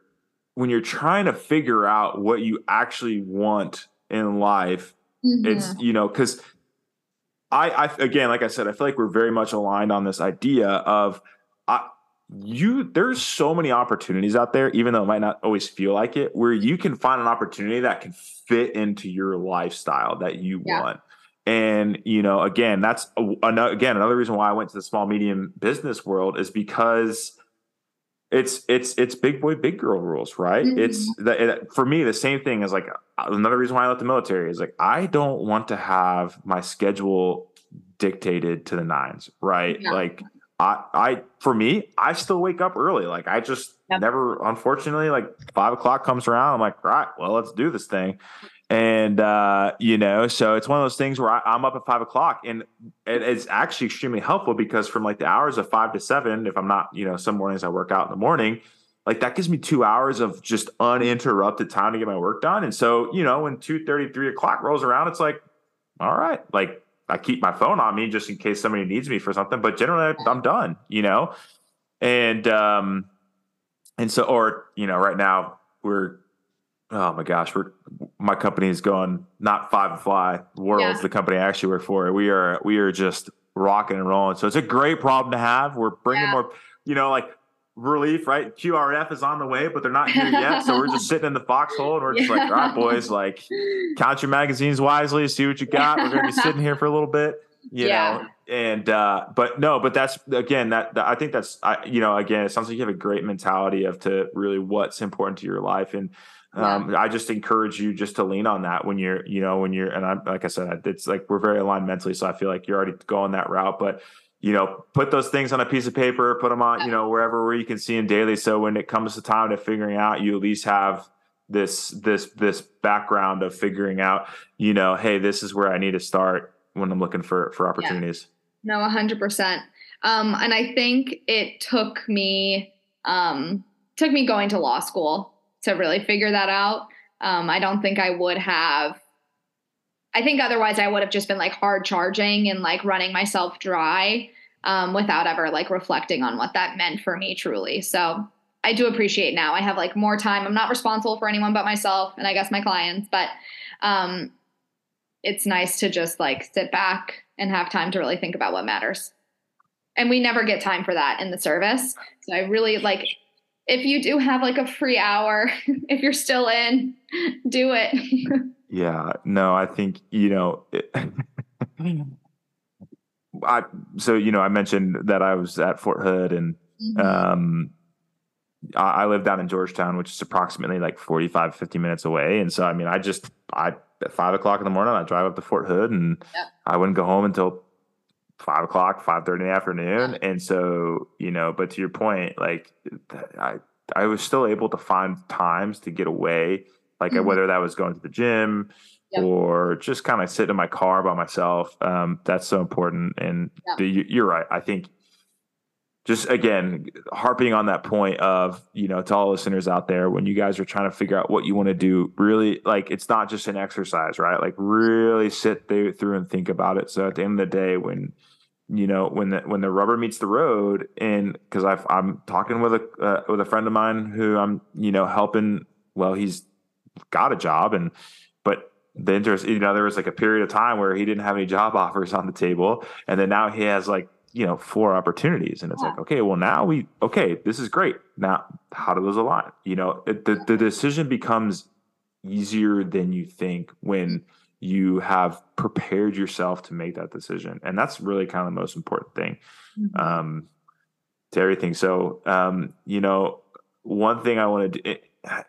when you're trying to figure out what you actually want in life mm-hmm. it's you know because I, I again, like I said, I feel like we're very much aligned on this idea of uh, you. There's so many opportunities out there, even though it might not always feel like it, where you can find an opportunity that can fit into your lifestyle that you yeah. want. And you know, again, that's another again another reason why I went to the small medium business world is because it's it's it's big boy big girl rules right mm-hmm. it's the, it, for me the same thing is like another reason why i left the military is like i don't want to have my schedule dictated to the nines right yeah. like I, I, for me, I still wake up early. Like I just yep. never, unfortunately, like five o'clock comes around. I'm like, right, well, let's do this thing. And, uh, you know, so it's one of those things where I, am up at five o'clock and it's actually extremely helpful because from like the hours of five to seven, if I'm not, you know, some mornings I work out in the morning, like that gives me two hours of just uninterrupted time to get my work done. And so, you know, when two thirty, three o'clock rolls around, it's like, all right, like I keep my phone on me just in case somebody needs me for something, but generally I'm done, you know? And, um, and so, or, you know, right now we're, oh my gosh, we're, my company is going not five and fly world's yeah. the company I actually work for. We are, we are just rocking and rolling. So it's a great problem to have. We're bringing yeah. more, you know, like relief, right? QRF is on the way, but they're not here yet. so we're just <laughs> sitting in the foxhole and we're just yeah. like, all right, boys, like count your magazines wisely, see what you got. We're gonna be sitting here for a little bit, you yeah. know. And uh, but no, but that's again that, that I think that's I, you know again it sounds like you have a great mentality of to really what's important to your life and um, yeah. I just encourage you just to lean on that when you're, you know, when you're, and I'm, like I said, it's like we're very aligned mentally. So I feel like you're already going that route, but you know, put those things on a piece of paper, put them on, you know, wherever where you can see them daily. So when it comes to time to figuring out, you at least have this this this background of figuring out, you know, hey, this is where I need to start when I'm looking for for opportunities. Yeah. No, hundred percent. Um, and I think it took me um, took me going to law school to really figure that out. Um, I don't think I would have I think otherwise I would have just been like hard charging and like running myself dry um, without ever like reflecting on what that meant for me truly. So I do appreciate now I have like more time. I'm not responsible for anyone but myself and I guess my clients, but um, it's nice to just like sit back and have time to really think about what matters. And we never get time for that in the service. So I really like if you do have like a free hour, <laughs> if you're still in, do it. <laughs> Yeah, no, I think you know. It, <laughs> I so you know I mentioned that I was at Fort Hood and mm-hmm. um, I, I, live down in Georgetown, which is approximately like 45, 50 minutes away. And so I mean, I just I at five o'clock in the morning, I drive up to Fort Hood, and yep. I wouldn't go home until five o'clock, five thirty in the afternoon. And so you know, but to your point, like I I was still able to find times to get away like mm-hmm. whether that was going to the gym yep. or just kind of sit in my car by myself. Um, that's so important. And yep. the, you're right. I think just again harping on that point of you know to all listeners out there when you guys are trying to figure out what you want to do really like it's not just an exercise right like really sit through and think about it so at the end of the day when you know when the when the rubber meets the road and because i'm talking with a uh, with a friend of mine who i'm you know helping well he's got a job and but the interest you know there was like a period of time where he didn't have any job <laughs> offers on the table and then now he has like you know four opportunities and it's yeah. like okay well now we okay this is great. Now how do those align? You know it, the, the decision becomes easier than you think when you have prepared yourself to make that decision and that's really kind of the most important thing mm-hmm. um, to everything so um, you know one thing i want to do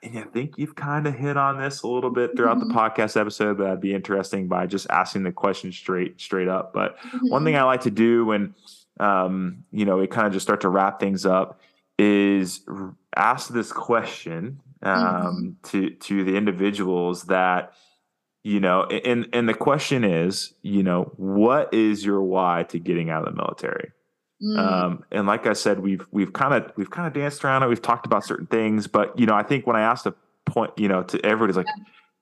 and I think you've kind of hit on this a little bit throughout mm-hmm. the podcast episode, but that'd be interesting by just asking the question straight straight up. But mm-hmm. one thing I like to do when um, you know we kind of just start to wrap things up is ask this question um, mm-hmm. to to the individuals that you know, and and the question is, you know, what is your why to getting out of the military? Mm. Um, and like I said, we've we've kind of we've kind of danced around it. We've talked about certain things, but you know, I think when I asked a point, you know, to everybody's like.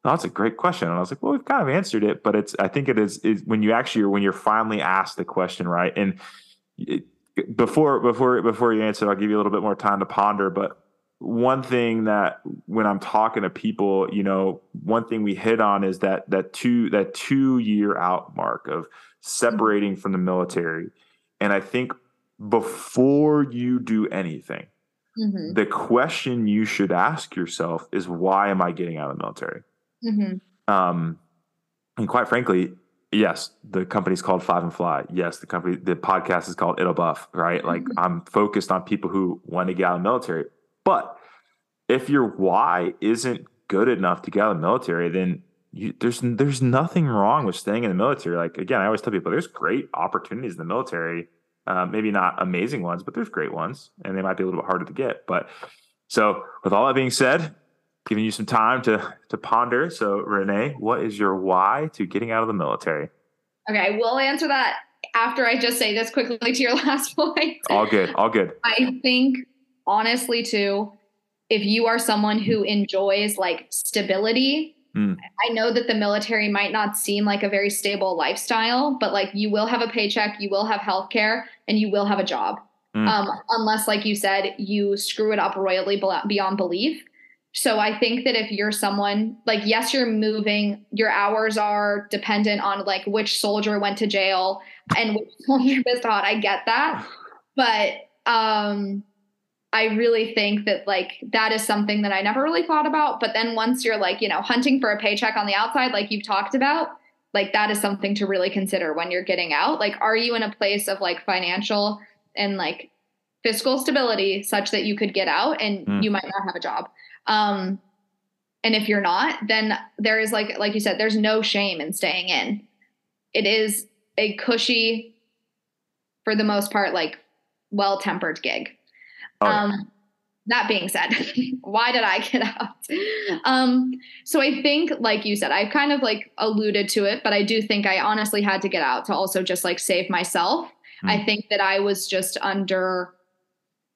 "Oh, that's a great question," and I was like, "Well, we've kind of answered it, but it's I think it is is when you actually when you're finally asked the question, right?" And it, before before before you answer, I'll give you a little bit more time to ponder. But one thing that when I'm talking to people, you know, one thing we hit on is that that two that two year out mark of separating from the military. And I think before you do anything, mm-hmm. the question you should ask yourself is why am I getting out of the military? Mm-hmm. Um, and quite frankly, yes, the company's called Five and Fly. Yes, the company, the podcast is called It'll Buff, right? Like mm-hmm. I'm focused on people who want to get out of the military. But if your why isn't good enough to get out of the military, then you, there's there's nothing wrong with staying in the military. Like again, I always tell people there's great opportunities in the military. Uh, maybe not amazing ones, but there's great ones, and they might be a little bit harder to get. But so, with all that being said, giving you some time to to ponder. So, Renee, what is your why to getting out of the military? Okay, we'll answer that after I just say this quickly to your <laughs> last point. All good, all good. I think honestly too, if you are someone who enjoys like stability, mm. I know that the military might not seem like a very stable lifestyle, but like you will have a paycheck, you will have health care, and you will have a job. Mm. Um, unless, like you said, you screw it up royally beyond belief. So I think that if you're someone like, yes, you're moving, your hours are dependent on like which soldier went to jail and which <laughs> soldier missed hot. I get that. But um I really think that like that is something that I never really thought about. But then once you're like, you know, hunting for a paycheck on the outside, like you've talked about, like that is something to really consider when you're getting out. Like, are you in a place of like financial and like fiscal stability such that you could get out and mm. you might not have a job? Um, and if you're not, then there is like like you said, there's no shame in staying in. It is a cushy, for the most part, like well tempered gig. Oh, um, that being said, <laughs> why did I get out? Um, so I think, like you said, I kind of like alluded to it, but I do think I honestly had to get out to also just like save myself. Mm. I think that I was just under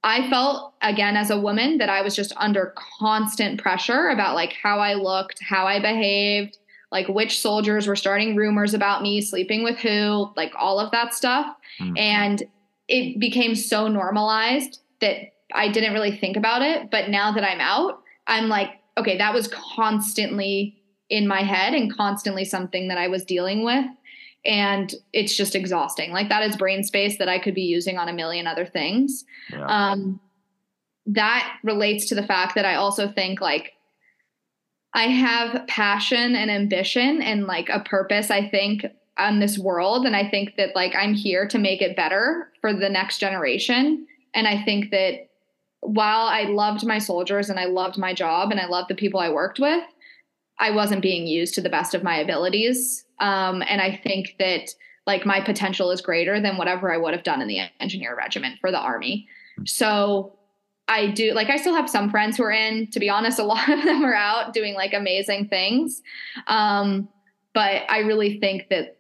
I felt again as a woman that I was just under constant pressure about like how I looked, how I behaved, like which soldiers were starting rumors about me sleeping with who, like all of that stuff. Mm. And it became so normalized that I didn't really think about it. But now that I'm out, I'm like, okay, that was constantly in my head and constantly something that I was dealing with and it's just exhausting. Like that is brain space that I could be using on a million other things. Yeah. Um, that relates to the fact that I also think like I have passion and ambition and like a purpose, I think, on this world. And I think that like I'm here to make it better for the next generation. And I think that while I loved my soldiers and I loved my job and I loved the people I worked with, I wasn't being used to the best of my abilities. Um, and I think that like my potential is greater than whatever I would have done in the engineer regiment for the army. So I do like I still have some friends who are in. To be honest, a <laughs> lot of them are out doing like amazing things. Um, but I really think that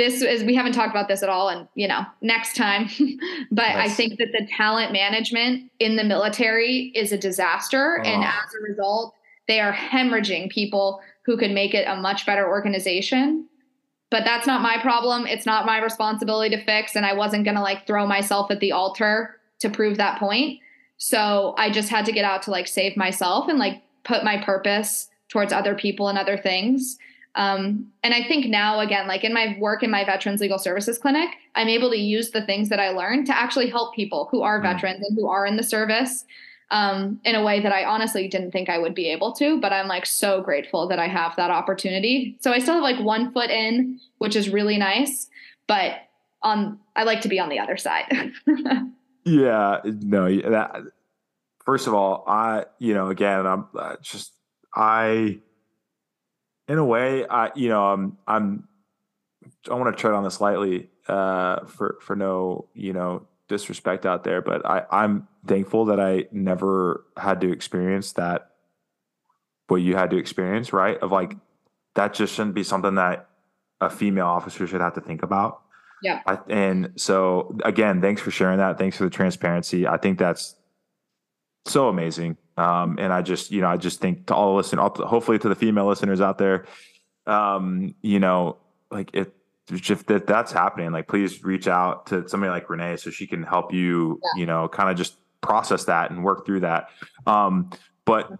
this is we haven't talked about this at all and you know next time <laughs> but i think that the talent management in the military is a disaster oh. and as a result they are hemorrhaging people who could make it a much better organization. But that's not my problem. It's not my responsibility to fix. And I wasn't going to like throw myself at the altar to prove that point. So I just had to get out to like save myself and like put my purpose towards other people and other things. Um, and I think now, again, like in my work in my Veterans Legal Services Clinic, I'm able to use the things that I learned to actually help people who are mm. veterans and who are in the service um, in a way that I honestly didn't think I would be able to. But I'm like so grateful that I have that opportunity. So I still have like one foot in, which is really nice. But on, I like to be on the other side. <laughs> yeah, no, that. First of all, I, you know, again, I'm uh, just, I, in a way, I, you know, I'm, I'm, I want to tread on this lightly, uh, for, for no, you know, disrespect out there, but I, I'm thankful that I never had to experience that what you had to experience, right? Of like that just shouldn't be something that a female officer should have to think about. Yeah. I, and so again, thanks for sharing that. Thanks for the transparency. I think that's so amazing. Um, and I just, you know, I just think to all the listeners, hopefully to the female listeners out there, um, you know, like it, if that that's happening, like please reach out to somebody like Renee so she can help you, yeah. you know, kind of just process that and work through that. Um, but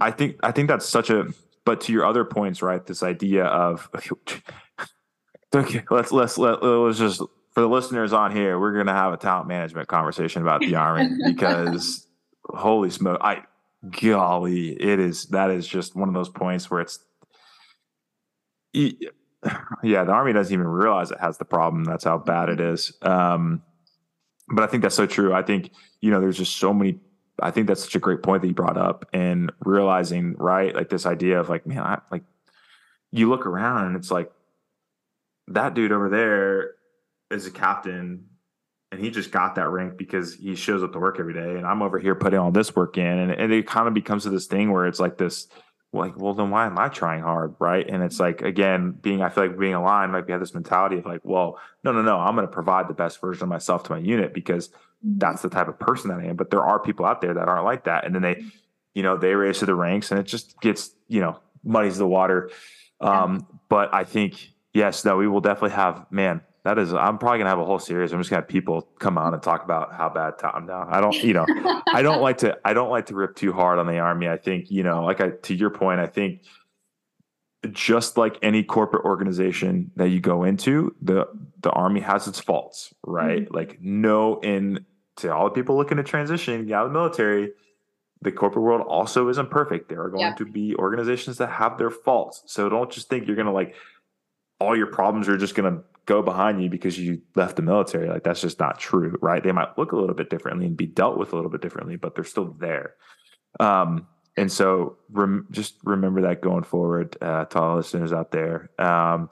I think I think that's such a. But to your other points, right? This idea of <laughs> okay, let's let's let, let's just for the listeners on here, we're gonna have a talent management conversation about the army <laughs> because holy smoke, I golly, it is that is just one of those points where it's <sighs> yeah, the army doesn't even realize it has the problem. That's how bad it is. Um, but I think that's so true. I think, you know, there's just so many, I think that's such a great point that you brought up and realizing, right. Like this idea of like, man, I like, you look around and it's like that dude over there is a captain and he just got that rank because he shows up to work every day and i'm over here putting all this work in and, and it kind of becomes this thing where it's like this like well then why am i trying hard right? And it's like again being i feel like being aligned like we have this mentality of like well no no no i'm going to provide the best version of myself to my unit because mm-hmm. that's the type of person that i am. But there are people out there that aren't like that and then they you know they raise to the ranks and it just gets you know muddies the water. Um but i think yes no we will definitely have man that is i'm probably gonna have a whole series. I'm just gonna have people come on and talk about how bad tom now i don't you know i don't like to i don't like to rip too hard on the army. I think you know like i to your point i think just like any corporate organization that you go into the the army has its faults right? Mm-hmm. like no in to all the people looking to transition out of the military the corporate world also isn't perfect. There are going to be organizations that have their faults. So don't just think you're gonna like all your problems are just going to go behind you because you left the military. Like that's just not true, right? They might look a little bit differently and be dealt with a little bit differently, but they're still there. Um, and so rem- just remember that going forward uh, to all listeners out there. Um,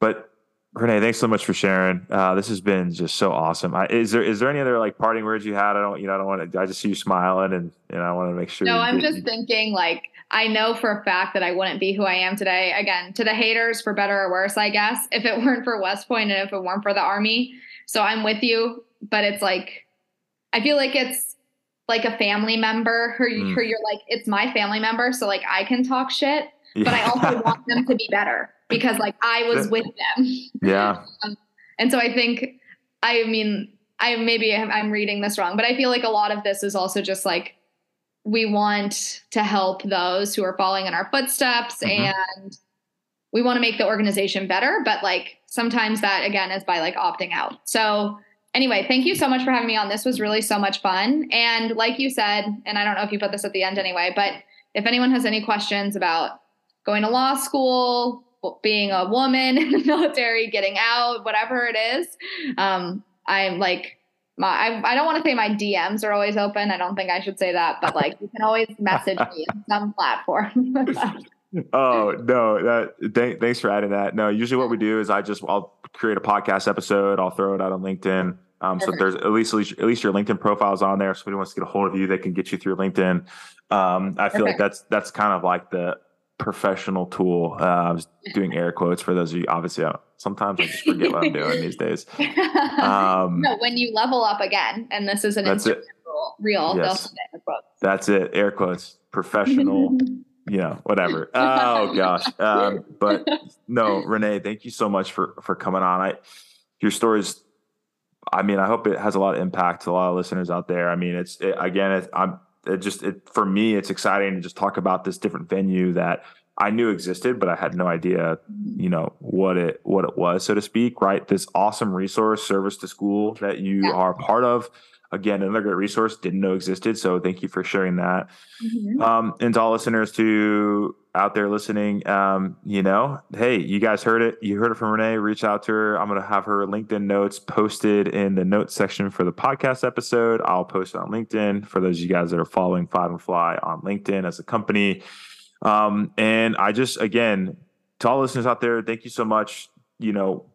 but Renee, thanks so much for sharing. Uh, this has been just so awesome. I, is there is there any other like parting words you had? I don't you know I don't want to. I just see you smiling and and I want to make sure. No, I'm just you, thinking like I know for a fact that I wouldn't be who I am today. Again, to the haters, for better or worse, I guess, if it <laughs> weren't for West Point and if it weren't for the Army. So I'm with you, but it's like, I feel like it's like a family member who, mm. who you're like, it's my family member. So like I can talk shit, yeah. but I also <laughs> want them to be better because like I was with them. Yeah. <laughs> um, and so I think, I mean, I maybe I'm reading this wrong, but I feel like a lot of this is also just like we want to help those who are following in our footsteps mm-hmm. and we want to make the organization better but like sometimes that again is by like opting out. So anyway thank you so much for having me on. This was really so much fun. And like you said and i don't know if you put this at the end anyway but if anyone has any questions about going to law school being a woman in the <laughs> military getting out whatever it is um, i'm like my I, I don't want to say my DMs are always open. I don't think I should say that, but like you can always <laughs> message me in some platform. <laughs> oh no! That th- thanks for adding that. No, usually what we do is I just I'll create a podcast episode. I'll throw it out on LinkedIn. Um, so there's at least, at least at least your LinkedIn profile is on there. So if anyone wants to get a hold of you, they can get you through LinkedIn. Um, I feel like that's that's kind of like the professional tool. Uh, I was doing air quotes for those of you. Obviously, sometimes I just forget what I'm doing these <laughs> days. <laughs> Um, no, when you level up again, and this is an that's it. real, yes. That's it. Air quotes. Professional. <laughs> you know, whatever. Oh gosh. Um, but no, Renee, thank you so much for for coming on. I your stories. I mean, I hope it has a lot of impact to a lot of listeners out there. I mean, it's it, again, it, I'm it just it for me it's exciting to just talk about this different venue that I knew existed, but I had no idea, you know, what it what it was, so to speak. Right, this awesome resource, service to school that you yeah. are part of. Again, another great resource didn't know existed, so thank you for sharing that. Mm-hmm. Um, and to all listeners to out there listening, um, you know, hey, you guys heard it. You heard it from Renee. Reach out to her. I'm going to have her LinkedIn notes posted in the notes section for the podcast episode. I'll post it on LinkedIn for those of you guys that are following Five and Fly on LinkedIn as a company. Um, and I just, again, to all listeners out there, thank you so much. You know,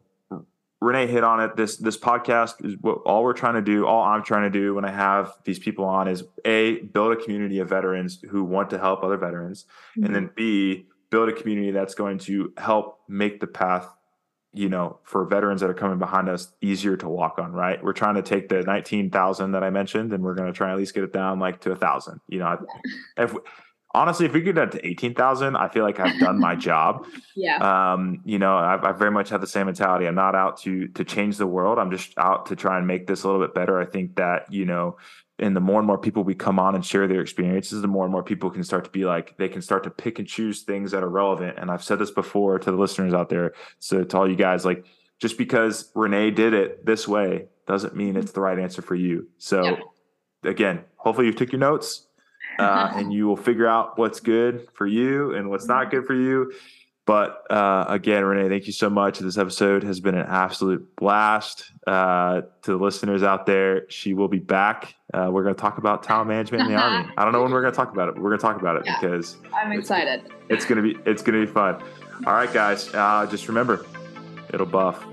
Renee hit on it. This this podcast is what all we're trying to do. All I'm trying to do when I have these people on is a build a community of veterans who want to help other veterans, mm-hmm. and then b build a community that's going to help make the path, you know, for veterans that are coming behind us easier to walk on. Right? We're trying to take the nineteen thousand that I mentioned, and we're going to try at least get it down like to a thousand. You know, yeah. if honestly, if we get that to 18,000, I feel like I've done my <laughs> job. yeah. Um, you know, I've, I very much have the same mentality. I'm not out to, to change the world. I'm just out to try and make this a little bit better. I think that, you know, and the more and more people we come on and share their experiences, the more and more people can start to be like, they can start to pick and choose things that are relevant. And I've said this before to the listeners out there. So to all you guys, like, just because Renee did it this way doesn't mean it's the right answer for you. So yeah. again, hopefully you took your notes uh, <laughs> and you will figure out what's good for you and what's not good for you. But uh, again, Renee, thank you so much. This episode has been an absolute blast. Uh, to the listeners out there, she will be back. Uh, we're going to talk about talent management in the army. <laughs> I don't know when we're going to talk about it, but we're going to talk about it yeah, because I'm excited. It's, it's going to be it's going to be fun. All right, guys. Uh, just remember, it'll buff.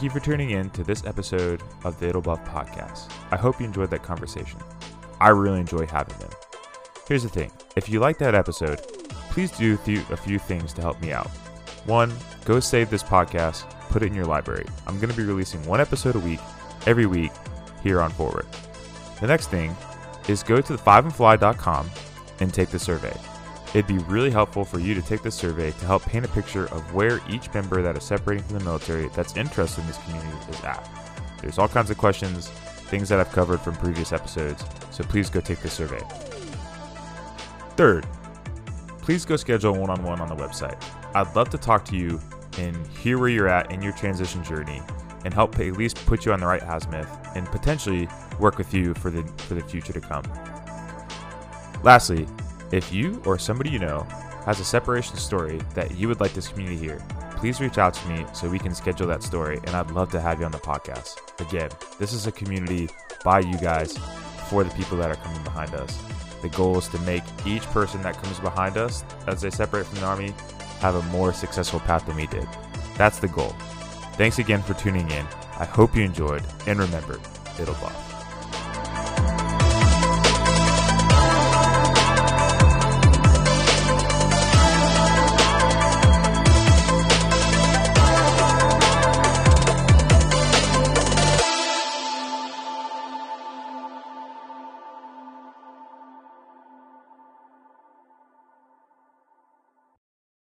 Thank you for tuning in to this episode of the It'll Buff podcast. I hope you enjoyed that conversation. I really enjoy having them. Here's the thing if you like that episode, please do a few things to help me out. One, go save this podcast, put it in your library. I'm going to be releasing one episode a week, every week, here on forward. The next thing is go to the fiveandfly.com and take the survey. It'd be really helpful for you to take this survey to help paint a picture of where each member that is separating from the military that's interested in this community is at. There's all kinds of questions, things that I've covered from previous episodes, so please go take the survey. Third, please go schedule one on one on the website. I'd love to talk to you and hear where you're at in your transition journey and help at least put you on the right azimuth and potentially work with you for the for the future to come. Lastly, if you or somebody you know has a separation story that you would like this community to hear, please reach out to me so we can schedule that story and I'd love to have you on the podcast. Again, this is a community by you guys for the people that are coming behind us. The goal is to make each person that comes behind us as they separate from the Army have a more successful path than we did. That's the goal. Thanks again for tuning in. I hope you enjoyed, and remember, it'll buff.